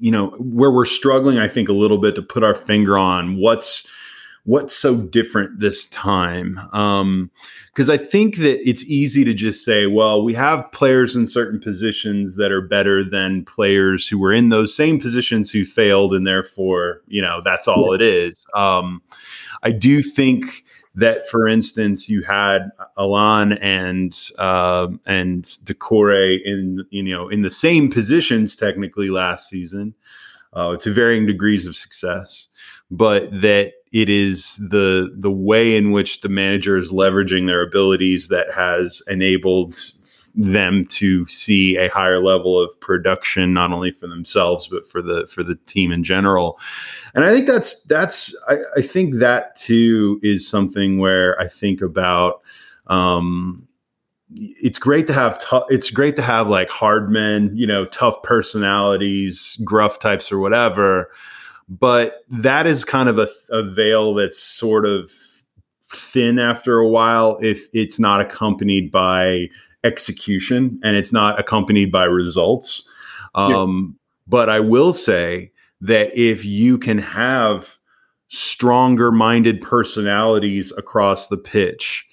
you know, where we're struggling, I think, a little bit to put our finger on what's, what's so different this time? Because um, I think that it's easy to just say, well, we have players in certain positions that are better than players who were in those same positions who failed, and therefore, you know, that's all it is. Um, I do think that, for instance, you had Allan and uh, and Doucouré in you know in the same positions technically last season, uh, to varying degrees of success, but that it is the the way in which the manager is leveraging their abilities that has enabled them to see a higher level of production not only for themselves but for the for the team in general. And i think that's that's i, I think that too is something where i think about um it's great to have it's great to have like hard men you know tough personalities gruff types or whatever but that is kind of a, a veil that's sort of thin after a while if it's not accompanied by execution and it's not accompanied by results. Um, yeah. But I will say that if you can have stronger minded personalities across the pitch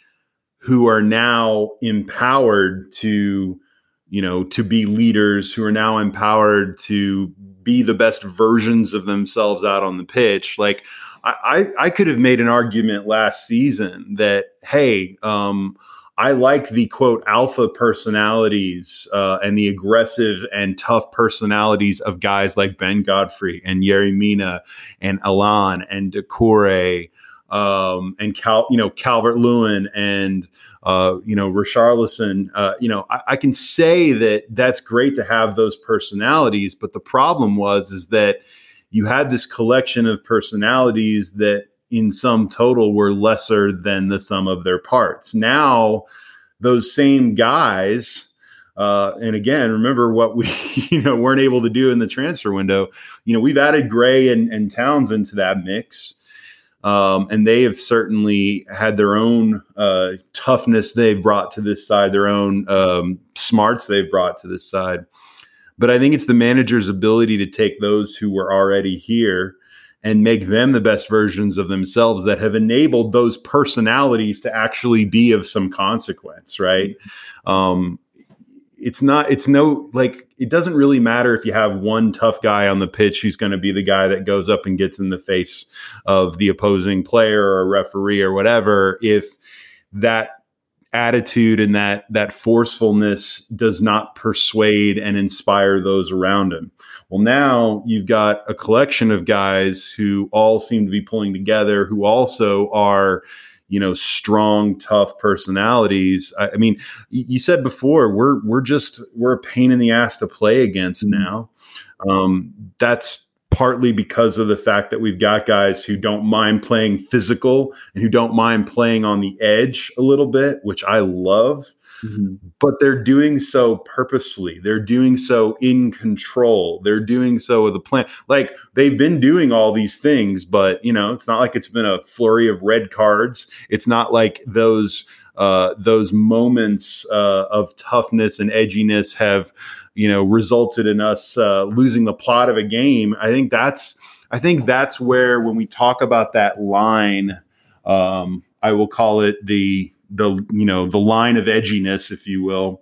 who are now empowered to you know to be leaders who are now empowered to be the best versions of themselves out on the pitch. Like i i, could have made an argument last season that hey um, I like the quote alpha personalities uh, and the aggressive and tough personalities of guys like Ben Godfrey and Yerry Mina and Allan and Doucouré um, and Cal, you know, Calvert Lewin and uh, you know, Richarlison. Uh, you know, I, I, can say that that's great to have those personalities, but the problem was is that you had this collection of personalities that, in some total, were lesser than the sum of their parts. Now, those same guys. Uh, and again, remember what we (laughs) you know weren't able to do in the transfer window. You know, we've added Gray and, and Towns into that mix. Um, and they have certainly had their own uh, toughness they've brought to this side, their own um, smarts they've brought to this side. But I think it's the manager's ability to take those who were already here and make them the best versions of themselves that have enabled those personalities to actually be of some consequence, right? Um, it's not it's no like it doesn't really matter if you have one tough guy on the pitch who's going to be the guy that goes up and gets in the face of the opposing player or referee or whatever if that attitude and that that forcefulness does not persuade and inspire those around him. Well, now you've got a collection of guys who all seem to be pulling together, who also are you know strong tough personalities. I, I, mean you said before we're we're just we're a pain in the ass to play against mm-hmm. now. Um, that's partly because of the fact that we've got guys who don't mind playing physical and who don't mind playing on the edge a little bit which i love Mm-hmm. But they're doing so purposefully. They're doing so in control. They're doing so with a plan. Like they've been doing all these things, but you know, it's not like it's been a flurry of red cards. It's not like those uh, those moments uh, of toughness and edginess have you know resulted in us uh, losing the plot of a game. I think that's I think that's where when we talk about that line, um, I will call it the the you know the line of edginess, if you will.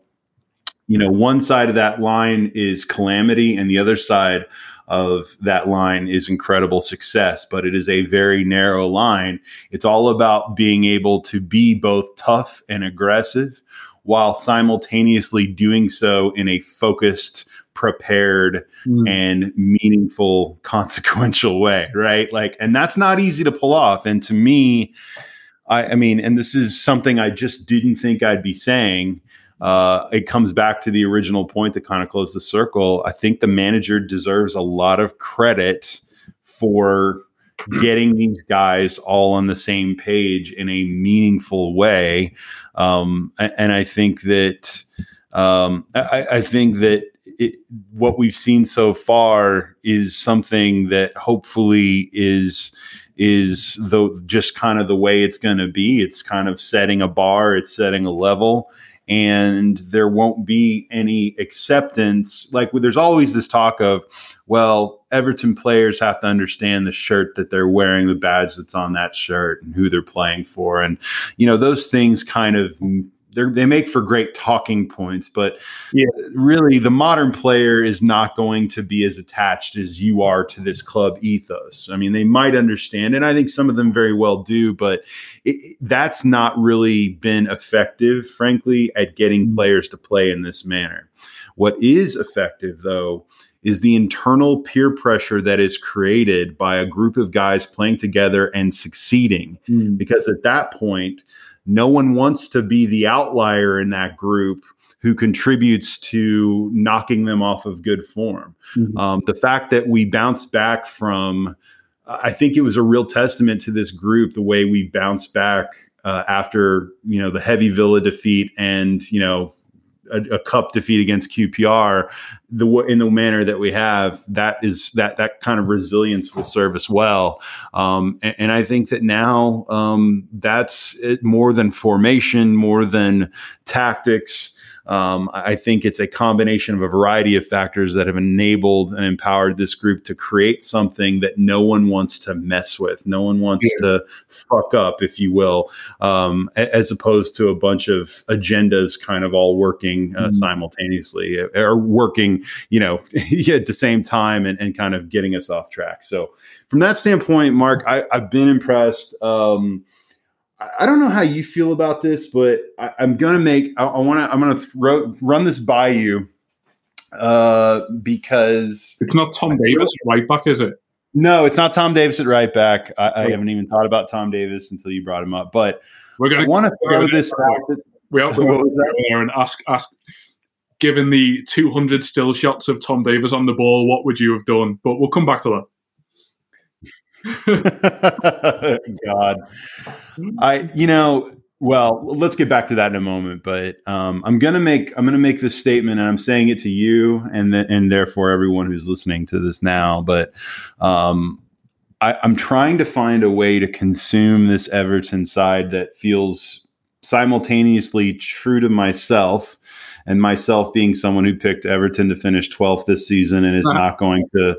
You know, one side of that line is calamity, and the other side of that line is incredible success, but it is a very narrow line. It's all about being able to be both tough and aggressive while simultaneously doing so in a focused, prepared, mm. and meaningful, (laughs) consequential way, right? Like, and that's not easy to pull off. And to me, I, I mean, and this is something I just didn't think I'd be saying uh, it comes back to the original point to kind of close the circle. I think the manager deserves a lot of credit for getting these guys all on the same page in a meaningful way. Um, and I think that um, I, I, think that it, what we've seen so far is something that hopefully is is the just kind of the way it's going to be. It's kind of setting a bar. It's setting a level and there won't be any acceptance. Like there's always this talk of, well, Everton players have to understand the shirt that they're wearing, the badge that's on that shirt, and who they're playing for, and you know those things kind of they make for great talking points, but yeah. really the modern player is not going to be as attached as you are to this club ethos. I mean, they might understand, and I think some of them very well do, but it, that's not really been effective, frankly, at getting mm-hmm. players to play in this manner. What is effective, though, is the internal peer pressure that is created by a group of guys playing together and succeeding. Mm. Because at that point, no one wants to be the outlier in that group who contributes to knocking them off of good form. Mm-hmm. Um, the fact that we bounced back from, I think it was a real testament to this group, the way we bounced back uh, after, you know, the heavy Villa defeat and, you know, a, a, cup defeat against QPR, the in the manner that we have, that is that that kind of resilience will serve us well. Um, and, and, I think that now um, that's more than formation, more than tactics. Um, I think it's a combination of a variety of factors that have enabled and empowered this group to create something that no one wants to mess with. No one wants yeah. to fuck up, if you will, um, as opposed to a bunch of agendas kind of all working uh, mm-hmm. simultaneously uh, or working, you know, (laughs) at the same time and, and, kind of getting us off track. So, from that standpoint, Mark, I, have been impressed. Um, I don't know how you feel about this, but I, am gonna make. I, I want to. I'm gonna throw, run this by you uh, because
it's not Tom Davies at right back, is it?
No, it's not Tom Davies at right back. I, I haven't even thought about Tom Davies until you brought him up. But
we're gonna
want to throw this. out.
We have to (laughs) go there and ask ask. Given the 200 still shots of Tom Davies on the ball, what would you have done? But we'll come back to that. (laughs)
God, I you know well let's get back to that in a moment but um, i'm gonna make i'm gonna make this statement and i'm saying it to you and th- and therefore everyone who's listening to this now but um, I, i'm trying to find a way to consume this everton side that feels simultaneously true to myself and myself being someone who picked Everton to finish 12th this season and is (laughs) not going to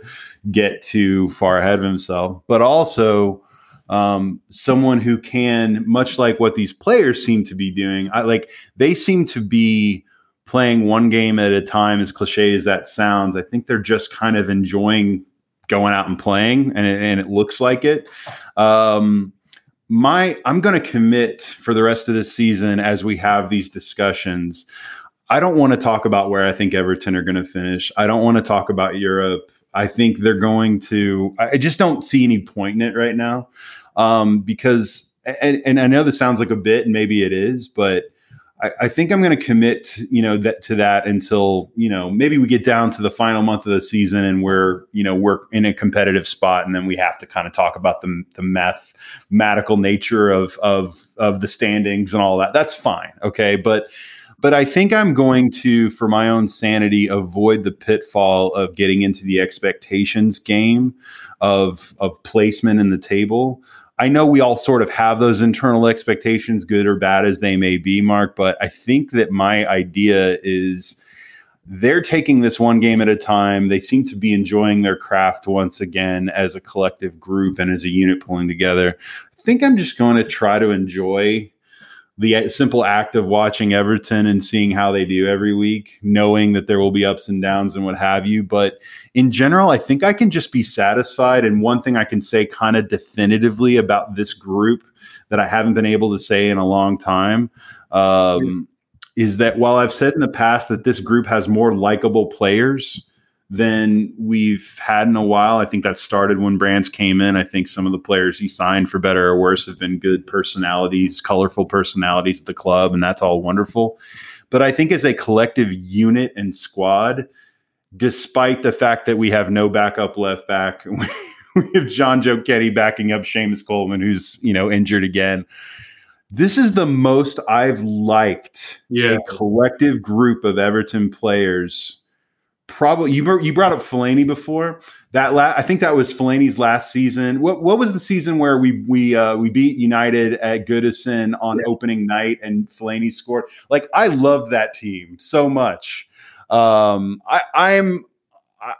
get too far ahead of himself, but also um, someone who can, much like what these players seem to be doing, I like they seem to be playing one game at a time, as cliche as that sounds. I think they're just kind of enjoying going out and playing, and it, and it looks like it. Um, my I'm going to commit for the rest of the season as we have these discussions. I don't want to talk about where I think Everton are going to finish. I don't want to talk about Europe. I think they're going to. I just don't see any point in it right now, um, because and, and, I know this sounds like a bit, and maybe it is, but I, I think I'm going to commit, you know, that to that until you know maybe we get down to the final month of the season and we're you know we're in a competitive spot, and then we have to kind of talk about the the mathematical nature of of of the standings and all that. That's fine, okay, but but I think I'm going to, for my own sanity, avoid the pitfall of getting into the expectations game of of placement in the table. I know we all sort of have those internal expectations, good or bad as they may be, Mark. But I think that my idea is they're taking this one game at a time. They seem to be enjoying their craft once again as a collective group and as a unit pulling together. I think I'm just going to try to enjoy the simple act of watching Everton and seeing how they do every week, knowing that there will be ups and downs and what have you. But in general, I think I can just be satisfied. And one thing I can say kind of definitively about this group that I haven't been able to say in a long time um, is that while I've said in the past that this group has more likable players, than we've had in a while. I think that started when Brands came in. I think some of the players he signed, for better or worse, have been good personalities, colorful personalities at the club, and that's all wonderful. But I think as a collective unit and squad, despite the fact that we have no backup left back, (laughs) we have Jonjoe Kenny backing up Seamus Coleman, who's you know injured again. This is the most I've liked
yeah.
a collective group of Everton players probably you you brought up Fellaini before. That la- I think that was Fellaini's last season. What what was the season where we we uh, we beat United at Goodison on yeah. opening night and Fellaini scored? Like I love that team so much. Um, I I'm I,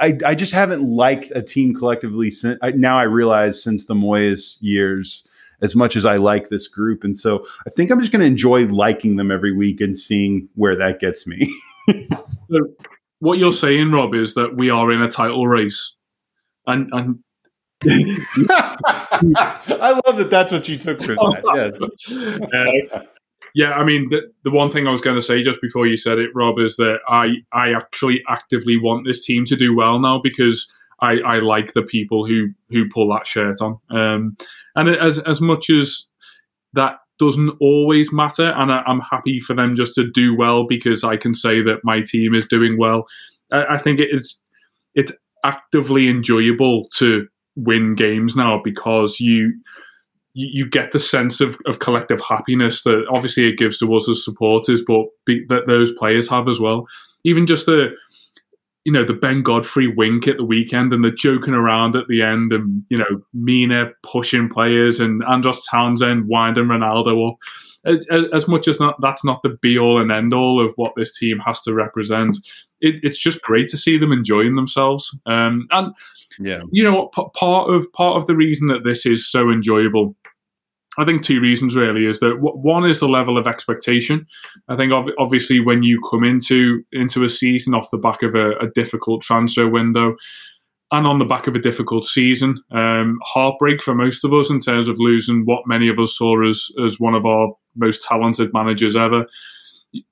I, I just haven't liked a team collectively since I, now I realize since the Moyes years as much as I like this group. And so I think I'm just going to enjoy liking them every week and seeing where that gets me. (laughs)
what you're saying, Rob, is that we are in a title race, and and. (laughs)
I love that. That's what you took from that. (laughs) Yes.
Uh, yeah, I mean, the, the one thing I was going to say just before you said it, Rob, is that I I actually actively want this team to do well now because I, I like the people who who pull that shirt on. Um, and as as much as that doesn't always matter, and I, am happy for them just to do well because I can say that my team is doing well. I, I think it is it's actively enjoyable to win games now because you you, get the sense of, of collective happiness that obviously it gives to us as supporters, but be, that those players have as well. Even just the you know, the Ben Godfrey wink at the weekend and the joking around at the end and, you know, Mina pushing players and Andros Townsend winding Ronaldo up. As, as much as not, that's not the be all and end all of what this team has to represent, it, it's just great to see them enjoying themselves. Um, and
yeah,
you know what? Part of part of the reason that this is so enjoyable I think two reasons really is that one is the level of expectation. I think obviously when you come into into a season off the back of a, a difficult transfer window and on the back of a difficult season, um, heartbreak for most of us in terms of losing what many of us saw as as one of our most talented managers ever.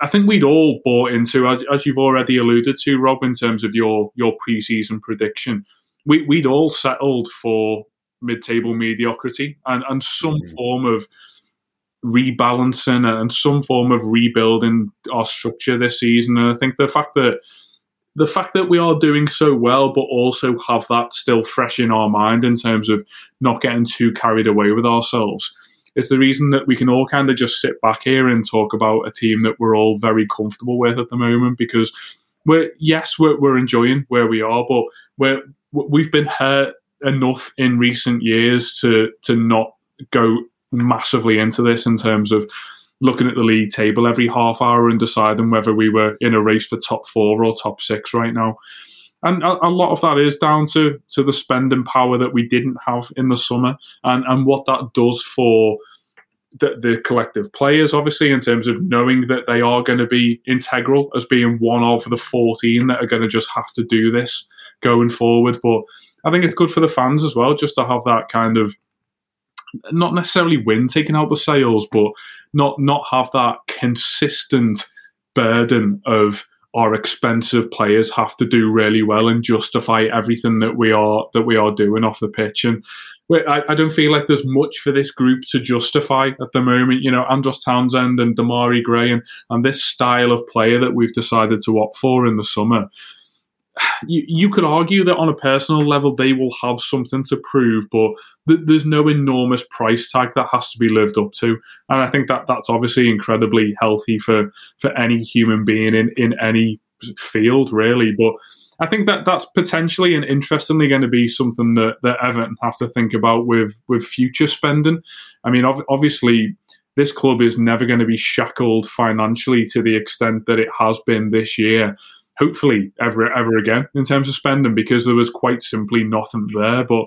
I think we'd all bought into, as, as you've already alluded to, Rob, in terms of your your preseason prediction. We, we'd all settled for mid-table mediocrity and, and some mm-hmm. form of rebalancing and some form of rebuilding our structure this season. And I think the fact that the fact that we are doing so well, but also have that still fresh in our mind in terms of not getting too carried away with ourselves, is the reason that we can all kind of just sit back here and talk about a team that we're all very comfortable with at the moment. Because we're yes, we're, we're enjoying where we are, but we're we've been hurt enough in recent years to to not go massively into this in terms of looking at the league table every half hour and deciding whether we were in a race for top four or top six right now. And a, a, lot of that is down to to the spending power that we didn't have in the summer, and and what that does for the, the collective players, obviously, in terms of knowing that they are going to be integral as being one of the 14 that are going to just have to do this going forward. But I think it's good for the fans as well, just to have that kind of not necessarily win taking out the sales, but not not have that consistent burden of our expensive players have to do really well and justify everything that we are that we are doing off the pitch. And I, I, don't feel like there's much for this group to justify at the moment. You know, Andros Townsend and Demarai Gray and, and this style of player that we've decided to opt for in the summer you, you could argue that on a personal level they will have something to prove, but th- there's no enormous price tag that has to be lived up to, and I think that that's obviously incredibly healthy for for any human being in in any field, really. But I think that that's potentially and interestingly going to be something that that Everton have to think about with with future spending. I mean, ov- obviously. This club is never going to be shackled financially to the extent that it has been this year hopefully ever ever again in terms of spending because there was quite simply nothing there. But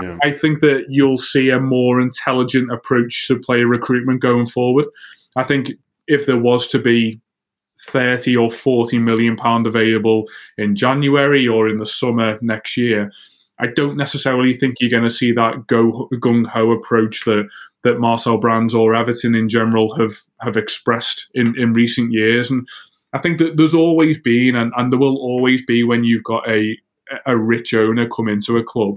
yeah. I think that you'll see a more intelligent approach to player recruitment going forward. I think if there was to be 30 or 40 million pound available in January or in the summer next year, I don't necessarily think you're going to see that go gung ho approach that that Marcel Brands or Everton in general have have expressed in, in recent years. And I think that there's always been and, and there will always be when you've got a a rich owner come into a club,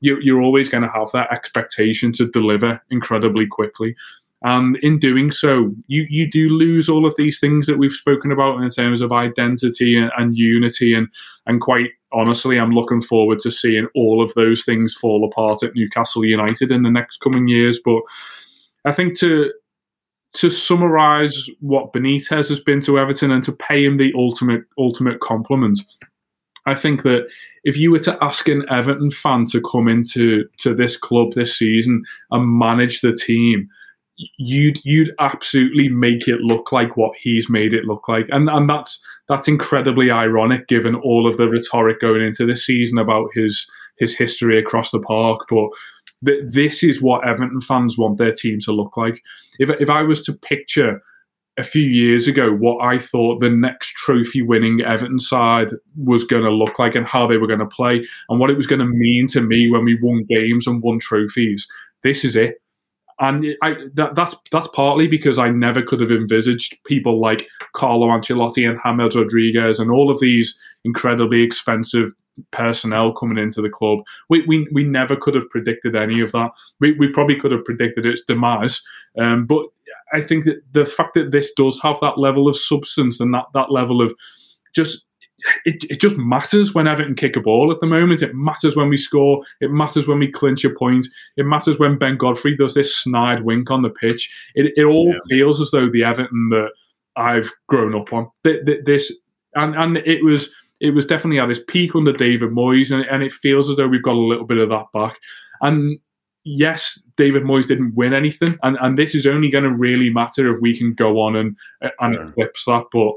you, you're always going to have that expectation to deliver incredibly quickly. And in doing so, you, you do lose all of these things that we've spoken about in terms of identity and, and unity. And, and quite honestly, I'm looking forward to seeing all of those things fall apart at Newcastle United in the next coming years. But I think to to summarize what Benitez has been to Everton and to pay him the ultimate ultimate compliment, I think that if you were to ask an Everton fan to come into to this club this season and manage the team, you'd you'd absolutely make it look like what he's made it look like, and and that's that's incredibly ironic given all of the rhetoric going into this season about his his history across the park. But th- this is what Everton fans want their team to look like. If if I was to picture a few years ago what I thought the next trophy winning Everton side was going to look like and how they were going to play and what it was going to mean to me when we won games and won trophies. This is it and I, that, that's that's partly because I never could have envisaged people like Carlo Ancelotti and James Rodriguez and all of these incredibly expensive personnel coming into the club. We, we, we never could have predicted any of that. We, we probably could have predicted its demise. Um, but I think that the fact that this does have that level of substance and that, that level of just it, it just matters when Everton kick a ball at the moment. It matters when we score. It matters when we clinch a point. It matters when Ben Godfrey does this snide wink on the pitch. It, it all yeah. feels as though the Everton that I've grown up on. This and and it was it was definitely at its peak under David Moyes, and, and it feels as though we've got a little bit of that back. And yes, David Moyes didn't win anything, and, and this is only going to really matter if we can go on and and yeah. eclipse that. But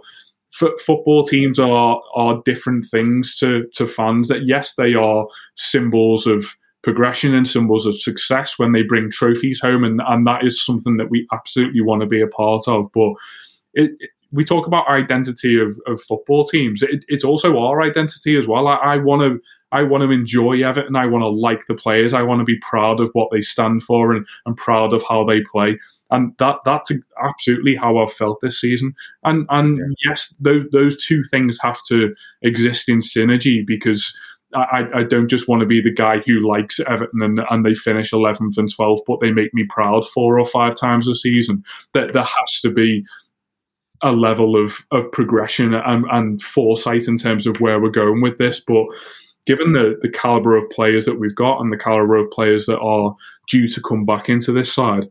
f- football teams are are different things to to fans. That yes, they are symbols of progression and symbols of success when they bring trophies home, and and that is something that we absolutely want to be a part of. But it, it, we talk about identity of, of football teams. It, it's also our identity as well. I, want to I want to enjoy Everton. I want to like the players. I want to be proud of what they stand for and, and proud of how they play and that that's absolutely how I've felt this season. And and yeah. yes, those those two things have to exist in synergy because. I, I don't just want to be the guy who likes Everton and, and they finish 11th and 12th, but they make me proud four or five times a season. That there has to be a level of of progression and, and foresight in terms of where we're going with this. But given the the caliber of players that we've got and the caliber of players that are due to come back into this side,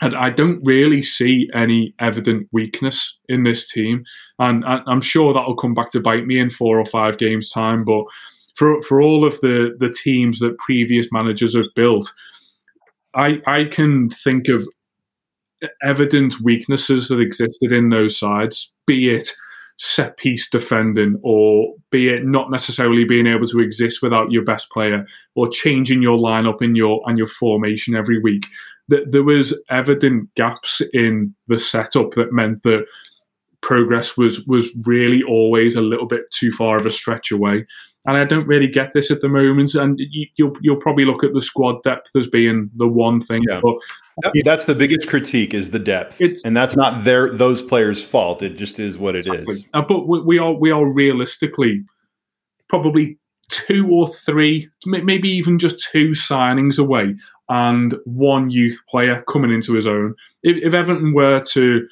and I don't really see any evident weakness in this team. And I'm sure that'll come back to bite me in four or five games' time. But for for all of the the teams that previous managers have built, I I can think of evident weaknesses that existed in those sides, be it set piece defending or be it not necessarily being able to exist without your best player or changing your lineup in your and your formation every week that there was evident gaps in the setup that meant that progress was was really always a little bit too far of a stretch away. And I don't really get this at the moment. And you, will you'll, you'll probably look at the squad depth as being the one thing.
Yeah. But, that's the biggest critique is the depth, and that's not their those players' fault. It just is what it exactly. is.
Uh, but we, we are we are realistically probably two or three, maybe even just two signings away and one youth player coming into his own. If, if Everton were to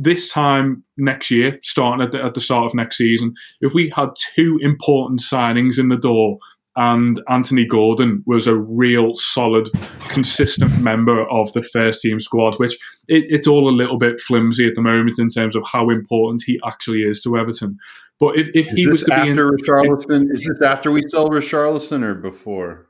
this time next year, starting at the, at the start of next season, if we had two important signings in the door and Anthony Gordon was a real solid, consistent member of the first team squad, which it, it's all a little bit flimsy at the moment in terms of how important he actually is to Everton. But if, if he was to
after be in, Richarlison, is this after we sell Richarlison or before?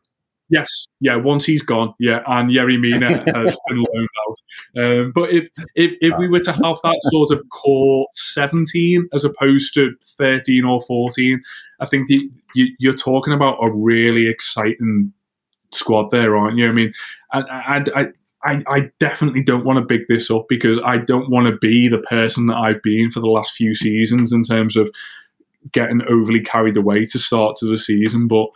Yes, yeah. Once he's gone, yeah, and Yerry Mina (laughs) has been loaned out. Um, but if if if we were to have that sort of core seventeen as opposed to thirteen or fourteen, I think the, you, you're talking about a really exciting squad there, aren't you? I mean, and, and I. I, I definitely don't want to big this up because I don't want to be the person that I've been for the last few seasons in terms of getting overly carried away to start to the season. But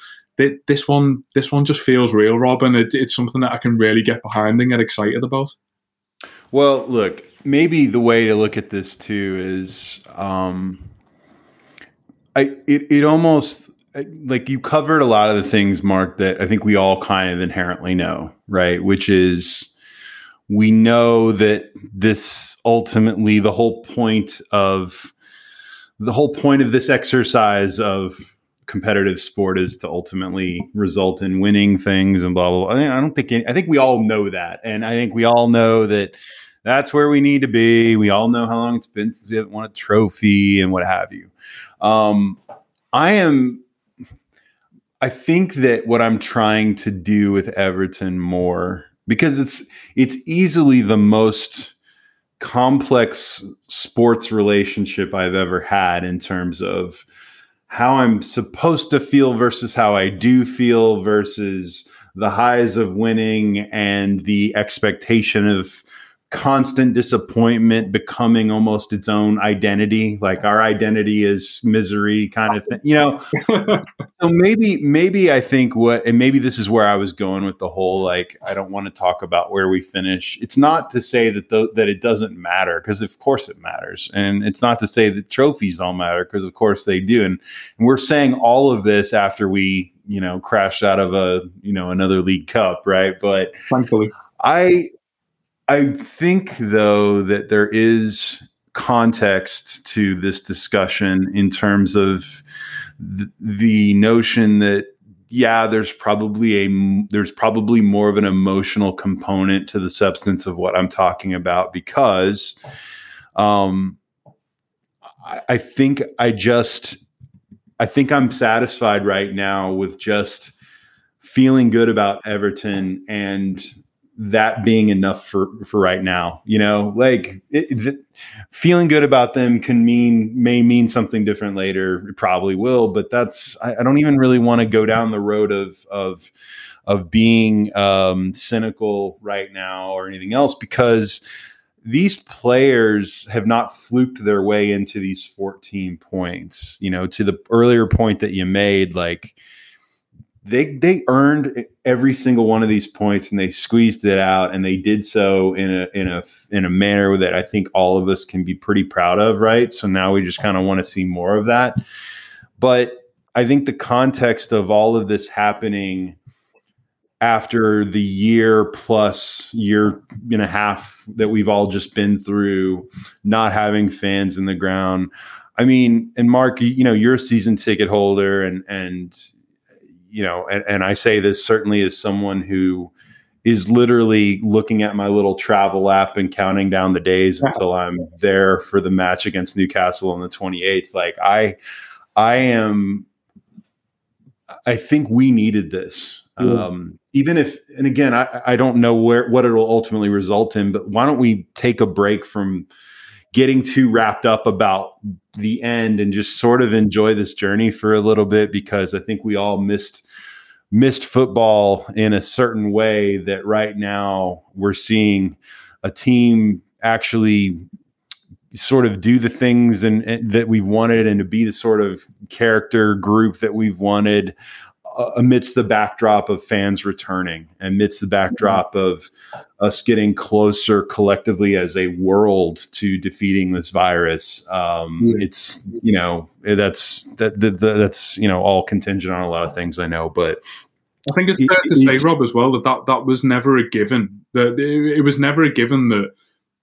this one, this one just feels real, Rob, and it, it's something that I can really get behind and get excited about.
Well, look, maybe the way to look at this too is, um, I it it almost like you covered a lot of the things, Mark, that I think we all kind of inherently know, right? Which is we know that this ultimately the whole point of the whole point of this exercise of competitive sport is to ultimately result in winning things and blah blah. blah. I don't think any, I think we all know that, and I think we all know that that's where we need to be. We all know how long it's been since we haven't won a trophy and what have you. Um, I am. I think that what I'm trying to do with Everton more because it's it's easily the most complex sports relationship I've ever had in terms of how I'm supposed to feel versus how I do feel versus the highs of winning and the expectation of constant disappointment becoming almost its own identity like our identity is misery kind of thing you know? (laughs) So maybe maybe i think what and maybe this is where i was going with the whole like i don't want to talk about where we finish. It's not to say that the, that it doesn't matter because of course it matters. And it's not to say that trophies don't matter because of course they do. And, and we're saying all of this after we you know crashed out of a you know another league cup right? But
thankfully.
I I think, though, that there is context to this discussion in terms of th- the notion that yeah there's probably a there's probably more of an emotional component to the substance of what i'm talking about because um I, I think i just i think i'm satisfied right now with just feeling good about everton and that being enough for for right now you know? Like it, it, feeling good about them can mean may mean something different later. It probably will but that's i, I don't even really want to go down the road of of of being um, cynical right now or anything else because these players have not fluked their way into these 14 points you know to the earlier point that you made like they they earned every single one of these points and they squeezed it out and they did so in a in a in a manner that I think all of us can be pretty proud of, right? So now we just kind of want to see more of that. But I think the context of all of this happening after the year plus year and a half that we've all just been through, not having fans in the ground. I mean, and Mark, you know, you're a season ticket holder and and you know, and, and I say this certainly as someone who is literally looking at my little travel app and counting down the days until I'm there for the match against Newcastle on the 28th. Like I, I am, I think we needed this. Um, even if, and again, I, I don't know where, what it'll ultimately result in, but why don't we take a break from getting too wrapped up about the end and just sort of enjoy this journey for a little bit because I think we all missed missed football in a certain way that right now we're seeing a team actually sort of do the things and, and, that we've wanted and to be the sort of character group that we've wanted amidst the backdrop of fans returning, amidst the backdrop of us getting closer collectively as a world to defeating this virus. Um, mm. It's you know that's that, that, that's you know all contingent on a lot of things I know, but
I think it's fair to say, Rob, as well that that, that was never a given. That it, it was never a given that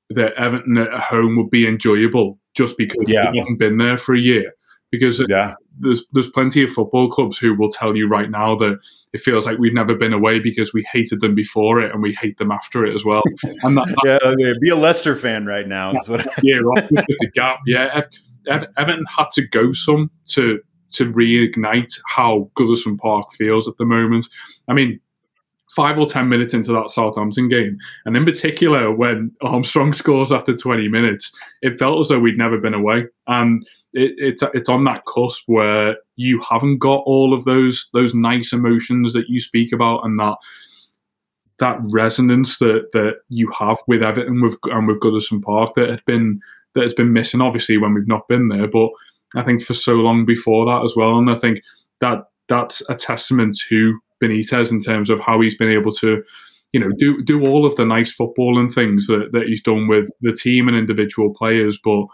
that Everton at home would be enjoyable just because yeah. we haven't been there for a year. Because yeah there's there's plenty of football clubs who will tell you right now that it feels like we've never been away because we hated them before it and we hate them after it as well. (laughs) And that,
that yeah, be a Leicester fan right now. What (laughs)
yeah, right, it's a gap. Yeah, Everton had to go some to to reignite how Goodison Park feels at the moment. I mean, five or ten minutes into that Southampton game, and in particular when Armstrong (laughs) scores after 20 minutes, it felt as though we'd never been away. And it, it's it's on that cusp where you haven't got all of those those nice emotions that you speak about, and that that resonance that that you have with Everton with and with Goodison Park that has been that has been missing. Obviously, when we've not been there, but I think for so long before that as well, and I think that that's a testament to Benitez in terms of how he's been able to, you know, do do all of the nice football and things that, that he's done with the team and individual players, but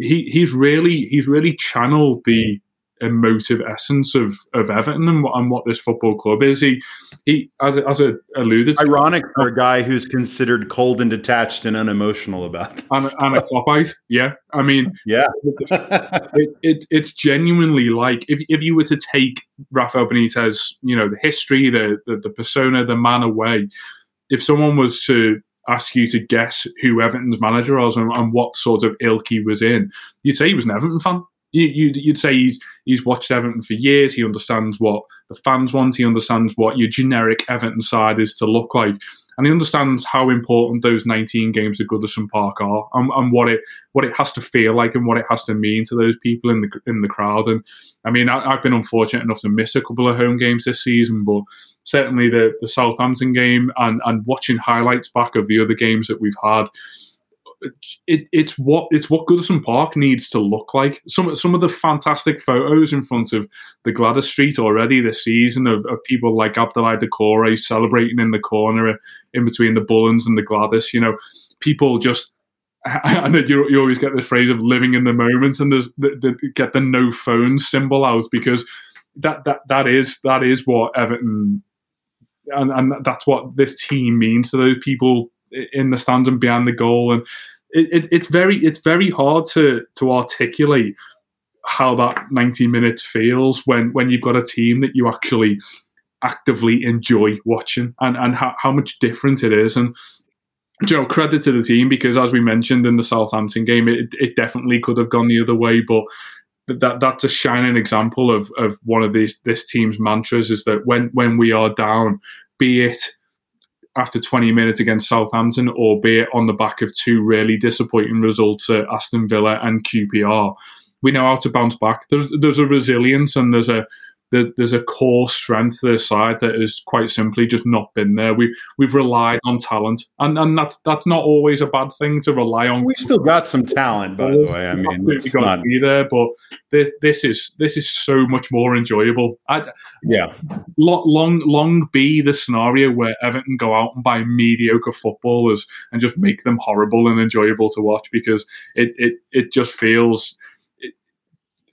he he's really he's really channeled the emotive essence of, of Everton and what, and what this football club is. He, he as, as I alluded to.
Ironic for a guy who's considered cold and detached and unemotional about this.
And, and a Kloppite, yeah. I mean,
yeah. (laughs)
it, it, it's genuinely like if, if you were to take Rafael Benitez, you know, the history, the, the, the persona, the man away, if someone was to ask you to guess who Everton's manager was and, and, what sort of ilk he was in, you'd say he was an Everton fan. You, would say he's he's watched Everton for years. He understands what the fans want. He understands what your generic Everton side is to look like, and he understands how important those 19 games at Goodison Park are, and, and, what it what it has to feel like, and what it has to mean to those people in the in the crowd. And I mean, I, have been unfortunate enough to miss a couple of home games this season, but certainly the the Southampton game and and watching highlights back of the other games that we've had it, it's what it's what Goodison Park needs to look like. Some some of the fantastic photos in front of the Gwladys Street already this season of, of people like Abdoulaye Doucouré celebrating in the corner in between the Bullens and the Gwladys. You know, people just (laughs) and you, you always get this phrase of living in the moment and there's the, the, get the no phone symbol out because that that that is that is what Everton and, and that's what this team means to those people in the stands and behind the goal. And it, it, it's very it's very hard to to articulate how that 90 minutes feels when when you've got a team that you actually actively enjoy watching and and how, how much different it is. And you know credit to the team because as we mentioned in the Southampton game it, it definitely could have gone the other way. But that that's a shining example of of one of these this team's mantras is that when when we are down be it after 20 minutes against Southampton, albeit on the back of two really disappointing results at Aston Villa and QPR. We know how to bounce back. There's there's a resilience and there's a there's a core strength to this side that has quite simply just not been there. We we've relied on talent, and and that's that's not always a bad thing to rely on.
We still got some talent, by the way. I mean,
it's got to be there, but this, this is this is so much more enjoyable. I,
yeah,
long long be the scenario where Everton go out and buy mediocre footballers and just make them horrible and enjoyable to watch because it it it just feels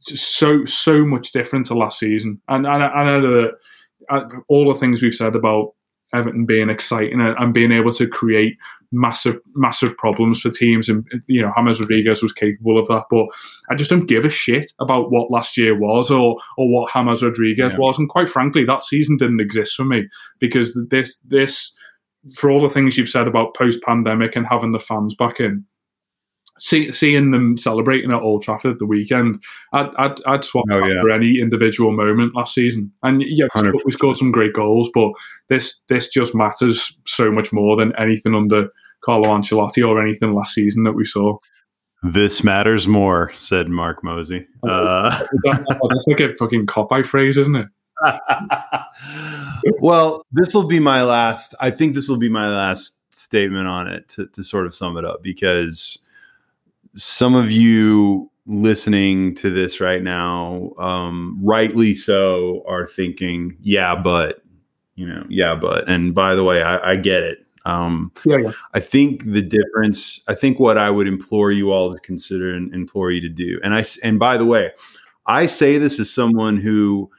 so so much different to last season. And, and I, I know that uh, all the things we've said about Everton being exciting and, and, being able to create massive massive problems for teams, and you know James Rodriguez was capable of that. But I just don't give a shit about what last year was or or what James Rodriguez yeah. was. And quite frankly, that season didn't exist for me because this this for all the things you've said about post pandemic and having the fans back in see, seeing them celebrating at Old Trafford the weekend, I'd, I'd, I'd swap oh, yeah. for any individual moment last season. And yeah, 100%. we scored some great goals, but this this just matters so much more than anything under Carlo Ancelotti or anything last season that we saw.
This matters more, said Mark Mosey. Oh, uh,
that's like a fucking cop out phrase, isn't it? (laughs)
well, this will be my last. I think this will be my last statement on it to, to sort of sum it up because some of you listening to this right now, um, rightly so, are thinking, yeah, but, you know, yeah, but. And by the way, I, I get it. Um, yeah, yeah, I think the difference, I think what I would implore you all to consider and implore you to do. And I, and by the way, I say this as someone who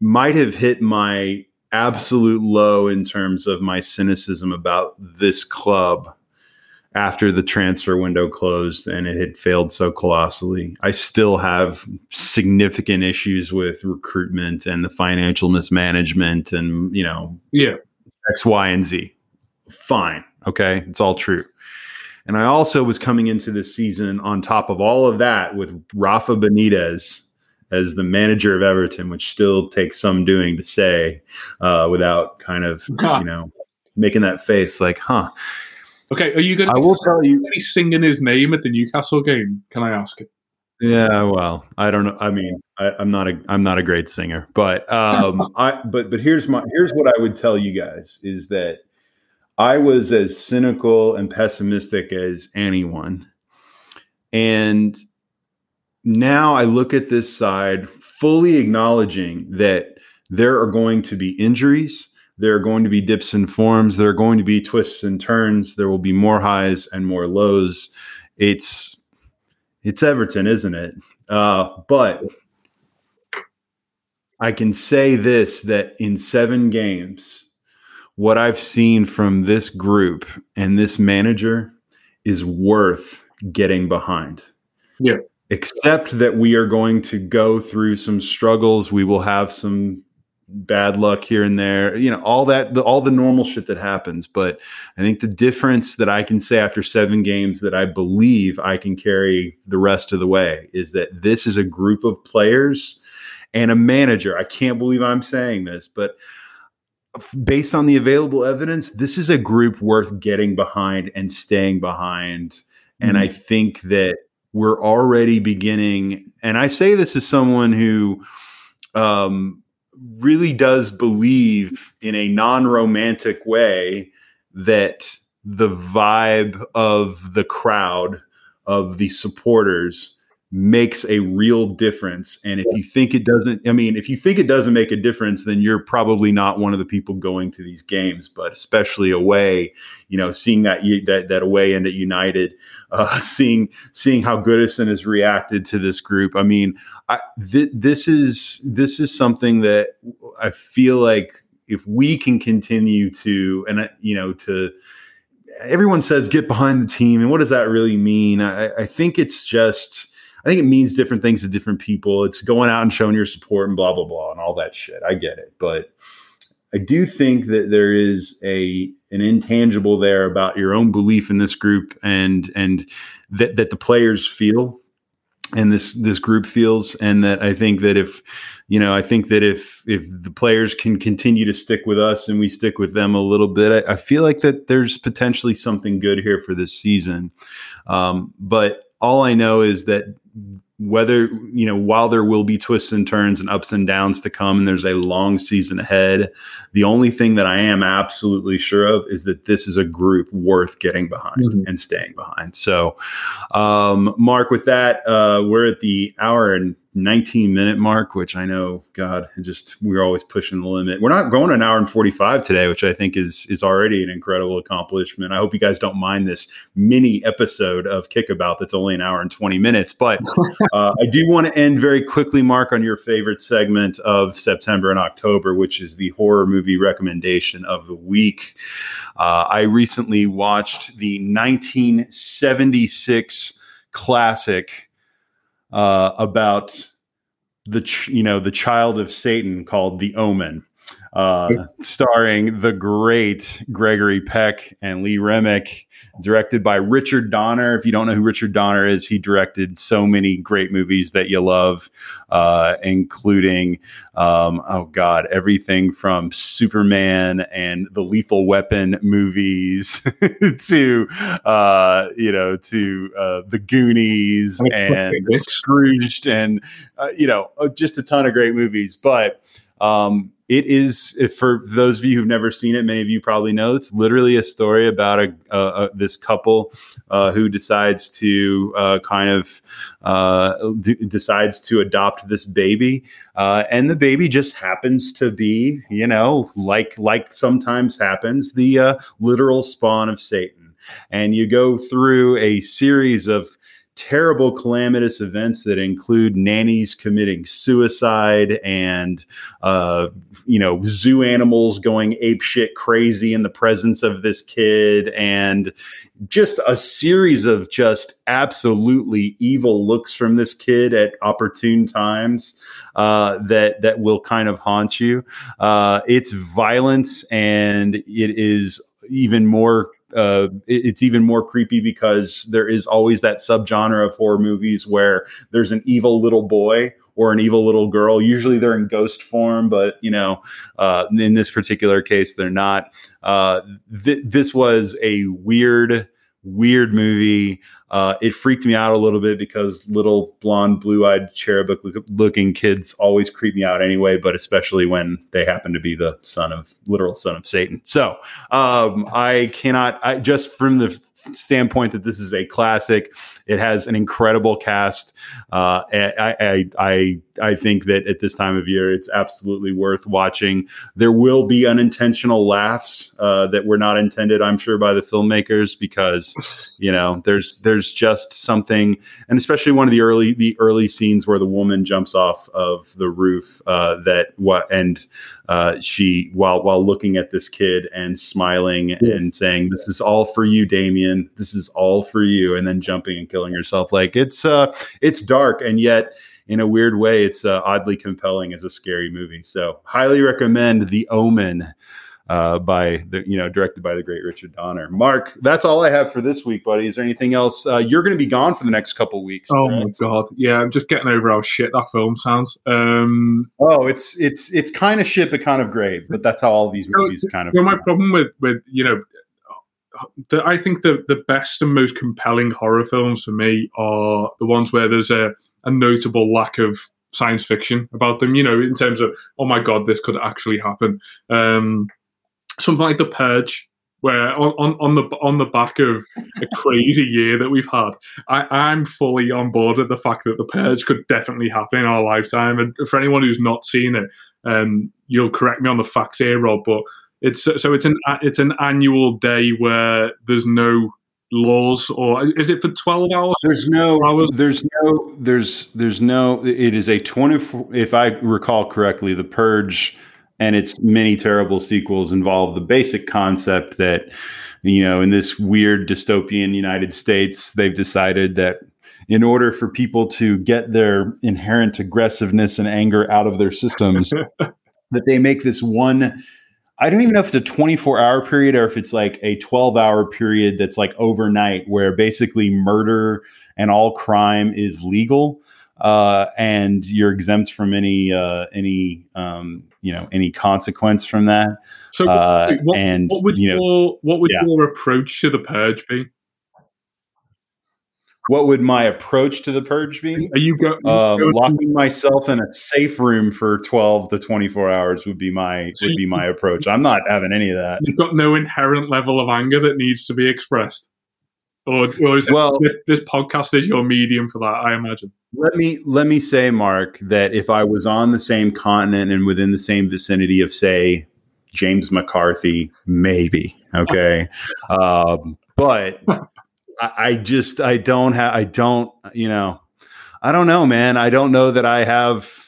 might have hit my absolute low in terms of my cynicism about this club after the transfer window closed and it had failed so colossally. I still have significant issues with recruitment and the financial mismanagement and, you know,
yeah,
X, Y, and Z. Fine. Okay. It's all true. And I also was coming into this season on top of all of that with Rafa Benitez as the manager of Everton, which still takes some doing to say uh, without kind of you know making that face like, huh.
Okay, are you going to?
I will tell you.
Be singing his name at the Newcastle game? Can I ask? It?
Yeah, well, I don't know. I mean, I, am not a I'm not a great singer, but um, (laughs) I but but here's my here's what I would tell you guys is that I was as cynical and pessimistic as anyone, and now I look at this side fully acknowledging that there are going to be injuries, there are going to be dips and forms, there are going to be twists and turns, there will be more highs and more lows. It's it's Everton, isn't it? Uh, but I can say this that in seven games, what I've seen from this group and this manager is worth getting behind.
Yeah
except that we are going to go through some struggles. We will have some bad luck here and there, you know, all that, the, all the normal shit that happens. But I think the difference that I can say after seven games that I believe I can carry the rest of the way is that this is a group of players and a manager. I can't believe I'm saying this, but based on the available evidence, this is a group worth getting behind and staying behind. Mm-hmm. And I think that we're already beginning, and I say this as someone who um, really does believe in a non romantic way that the vibe of the crowd, of the supporters, makes a real difference. And if you think it doesn't, I mean, if you think it doesn't make a difference, then you're probably not one of the people going to these games. But especially away, you know, seeing that that that away end at United, (laughs) uh, seeing seeing how Goodison has reacted to this group. I mean, I, th- this is this is something that I feel like if we can continue to, and you know, to everyone says get behind the team, and what does that really mean? I, I think it's just I think it means different things to different people. It's going out and showing your support and blah blah blah and all that shit. I get it, but I do think that there is a an intangible there about your own belief in this group and and that that the players feel and this this group feels and that I think that if you know I think that if if the players can continue to stick with us and we stick with them a little bit I, I feel like that there's potentially something good here for this season um, but all I know is that whether you know while there will be twists and turns and ups and downs to come and there's a long season ahead the only thing that i am absolutely sure of is that this is a group worth getting behind mm-hmm. and staying behind so um, mark with that uh, we're at the hour and 19 minute mark, which I know, God, just we're always pushing the limit. We're not going an hour and 45 today, which I think is is already an incredible accomplishment. I hope you guys don't mind this mini episode of Kickabout that's only an hour and 20 minutes. But (laughs) uh, I do want to end very quickly, Mark, on your favorite segment of September and October, which is the horror movie recommendation of the week. Uh, I recently watched the 1976 classic uh, about the ch- you know the child of Satan called The Omen, uh, starring the great Gregory Peck and Lee Remick, directed by Richard Donner. If you don't know who Richard Donner is, he directed so many great movies that you love, uh, including um, oh god, everything from Superman and the Lethal Weapon movies (laughs) to uh, you know to uh, the Goonies and Scrooged and uh, you know uh, just a ton of great movies, but. Um, it is for those of you who've never seen it many of you probably know it's literally a story about a, a, a this couple uh, who decides to uh, kind of uh, d- decides to adopt this baby uh, and the baby just happens to be you know like like sometimes happens the uh, literal spawn of satan. And you go through a series of terrible calamitous events that include nannies committing suicide and uh, you know zoo animals going ape shit crazy in the presence of this kid and just a series of just absolutely evil looks from this kid at opportune times uh, that that will kind of haunt you. Uh, it's violence and it is even more uh, it, it's even more creepy because there is always that subgenre of horror movies where there's an evil little boy or an evil little girl. Usually they're in ghost form, but you know, uh, in this particular case, they're not. Uh, th- this was a weird, weird movie. Uh, it freaked me out a little bit because little blonde, blue-eyed, cherubic-looking kids always creep me out anyway. But especially when they happen to be the son of literal son of Satan. So um, I cannot. I just from the standpoint that this is a classic. It has an incredible cast. Uh, I, I, I, I think that at this time of year, it's absolutely worth watching. There will be unintentional laughs uh, that were not intended, I'm sure, by the filmmakers because you know there's there's just something, and especially one of the early the early scenes where the woman jumps off of the roof uh, that what and uh, she while while looking at this kid and smiling yeah. and saying, "This is all for you, Damien. This is all for you," and then jumping and killing herself. Like it's uh, it's dark and yet in a weird way, it's uh, oddly compelling as a scary movie. So, highly recommend The Omen uh, by the you know directed by the great Richard Donner. Mark, that's all I have for this week, buddy. Is there anything else? Uh, you're going to be gone for the next couple weeks.
Oh right? my god, yeah, I'm just getting over how shit that film sounds. Um,
oh, it's it's it's kind of shit, but kind of great. But that's how all these movies you know, kind of.
You know, my problem with with you know. The, I think the, the best and most compelling horror films for me are the ones where there's a, a notable lack of science fiction about them. You know, in terms of oh my god, this could actually happen. Um, something like the Purge, where on, on, on the on the back of a (laughs) crazy year that we've had, I, I'm fully on board with the fact that the Purge could definitely happen in our lifetime. And for anyone who's not seen it, um, you'll correct me on the facts here, Rob, but it's so it's an it's an annual day where there's no laws or is it for 12 hours
there's no hours? there's no there's there's no it is a 24 if i recall correctly the purge and its many terrible sequels involve the basic concept that you know in this weird dystopian united states they've decided that in order for people to get their inherent aggressiveness and anger out of their systems (laughs) that they make this one I don't even know if it's a 24 hour period or if it's like a 12 hour period that's like overnight where basically murder and all crime is legal uh, and you're exempt from any uh, any um, you know any consequence from that.
So, uh, what, and what would you know, your what would yeah. your approach to the purge be?
What would my approach to the purge be?
Are you, go,
uh, locking myself in a safe room for twelve to twenty four hours would be my so would be my approach. I'm not having any of that.
You've got no inherent level of anger that needs to be expressed, or, or is well, it, this podcast is your medium for that? I imagine.
Let me let me say, Mark, that if I was on the same continent and within the same vicinity of, say, James McCarthy, maybe (laughs) okay, um, but I, I just I don't have I don't you know I don't know, man. I don't know that I have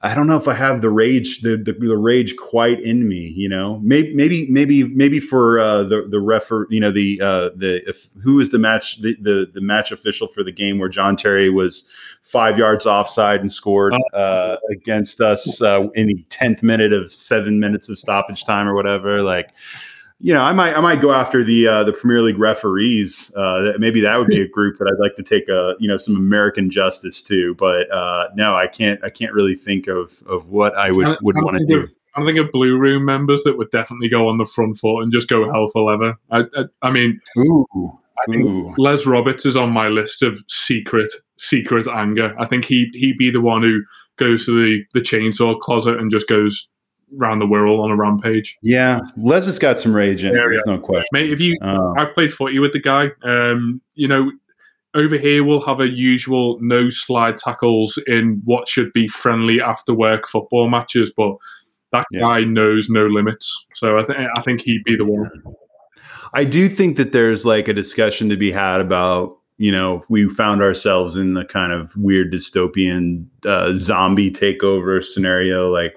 I don't know if I have the rage, the, the, the rage quite in me. You know, maybe maybe maybe maybe for uh, the the refer, you know, the uh, the if, who was the match the, the, the match official for the game where John Terry was five yards offside and scored oh. uh, against us uh, in the tenth minute of seven minutes of stoppage time or whatever. Like, you know, I might I might go after the uh, the Premier League referees. Uh, maybe that would be a (laughs) group that I'd like to take a you know some American justice to. But uh, no, I can't I can't really think of of what I would would want to do.
Of, I'm thinking of Blue Room members that would definitely go on the front foot and just go hell for leather. I I, I mean,
ooh,
I think Les Roberts is on my list of secret secret anger. I think he he'd be the one who goes to the the chainsaw closet and just goes around the world on a rampage.
Yeah, Les has got some rage in it. There's no question.
Mate, if you, um, I've played footy with the guy. Um, you know, over here we'll have a usual no slide tackles in what should be friendly after work football matches, but that yeah. guy knows no limits. So I think I think he'd be the one.
I do think that there's like a discussion to be had about you know, if we found ourselves in the kind of weird dystopian uh, zombie takeover scenario, like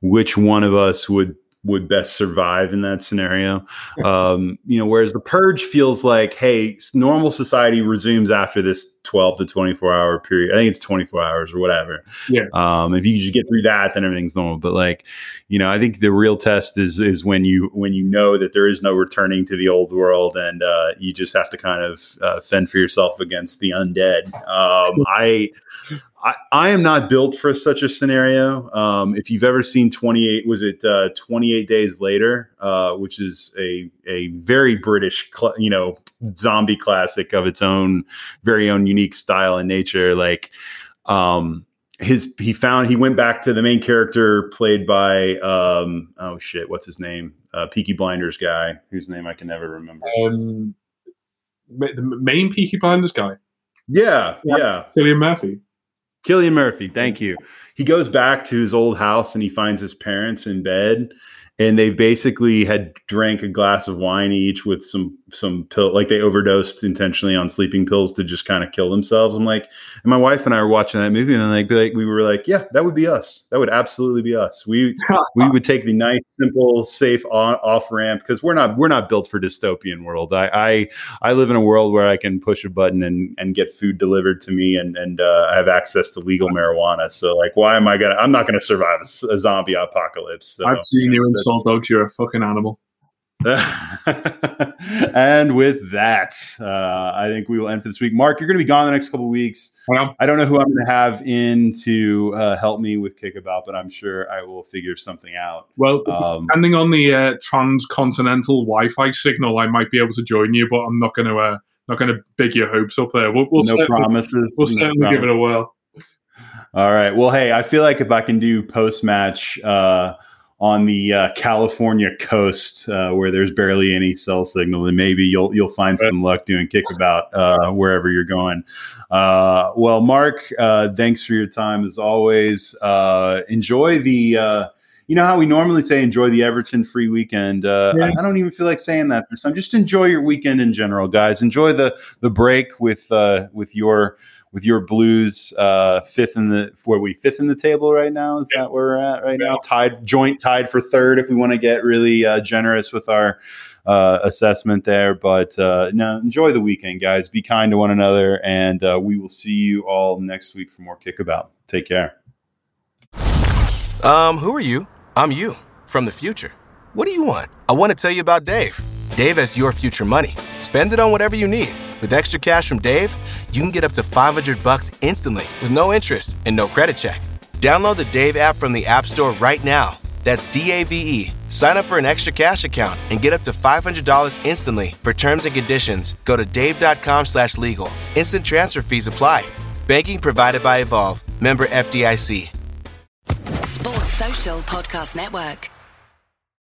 which one of us would would best survive in that scenario. (laughs) Um, you know, whereas the purge feels like, hey, normal society resumes after this 12 to 24 hour period. I think it's 24 hours or whatever.
Yeah.
Um, if you just get through that, then everything's normal. But like, you know, I think the real test is is when you when you know that there is no returning to the old world and uh, you just have to kind of uh, fend for yourself against the undead. Um, (laughs) I I, I am not built for such a scenario. Um, if you've ever seen 28, was it uh, 28 Days Later, uh, which is a a very British, cl- you know, zombie classic of its own, very own unique style and nature. Like, um, his he found he went back to the main character played by um, oh shit, what's his name? Uh, Peaky Blinders guy, whose name I can never remember.
Um, the main Peaky Blinders guy.
Yeah, yeah, yeah.
Cillian Murphy.
Cillian Murphy, thank you. He goes back to his old house and he finds his parents in bed and they basically had drank a glass of wine each with some some pill like they overdosed intentionally on sleeping pills to just kind of kill themselves. I'm like, and my wife and I were watching that movie, and then like, like we were like, yeah, that would be us. That would absolutely be us. We (laughs) we would take the nice, simple, safe off ramp because we're not we're not built for dystopian world. I, I I live in a world where I can push a button and and get food delivered to me, and and uh, I have access to legal marijuana. So like, why am I gonna? I'm not gonna survive a, a zombie apocalypse. So,
I've seen you in Salt Dogs. You're a fucking animal. (laughs)
and with that, uh, I think we will end for this week. Mark, you're going to be gone the next couple weeks. I don't know who I'm going to have in to uh, help me with Kickabout, but I'm sure I will figure something out.
Well, um, depending on the uh, transcontinental Wi-Fi signal, I might be able to join you, but I'm not going to uh, not going to big your hopes up there. We'll, we'll
no promises.
We'll no certainly promises. give it a whirl.
All right. Well, hey, I feel like if I can do post match uh, on the uh, California coast uh, where there's barely any cell signal, and maybe you'll you'll find some luck doing kickabout uh, wherever you're going. Uh, well, Mark, uh, thanks for your time as always. Uh, enjoy the. you know how we normally say enjoy the Everton free weekend. Yeah. I, I, don't even feel like saying that this time. Just enjoy your weekend in general, guys. Enjoy the the break with with your with your Blues uh, fifth in the where we fifth in the table right now. Is yeah. that where we're at right yeah. now? Tied, joint tied for third. If we want to get really uh, generous with our uh, assessment there, but uh, no, enjoy the weekend, guys. Be kind to one another, and uh, we will see you all next week for more kickabout. Take care.
Um, who are you? I'm you from the future. What do you want? I want to tell you about Dave. Dave has your future money. Spend it on whatever you need. With extra cash from Dave, you can get up to 500 bucks instantly with no interest and no credit check. Download the Dave app from the App Store right now. That's D A V E. Sign up for an extra cash account and get up to $500 instantly. For terms and conditions, go to dave.com/slash legal. Instant transfer fees apply. Banking provided by Evolve. Member FDIC.
Sports Social Podcast Network.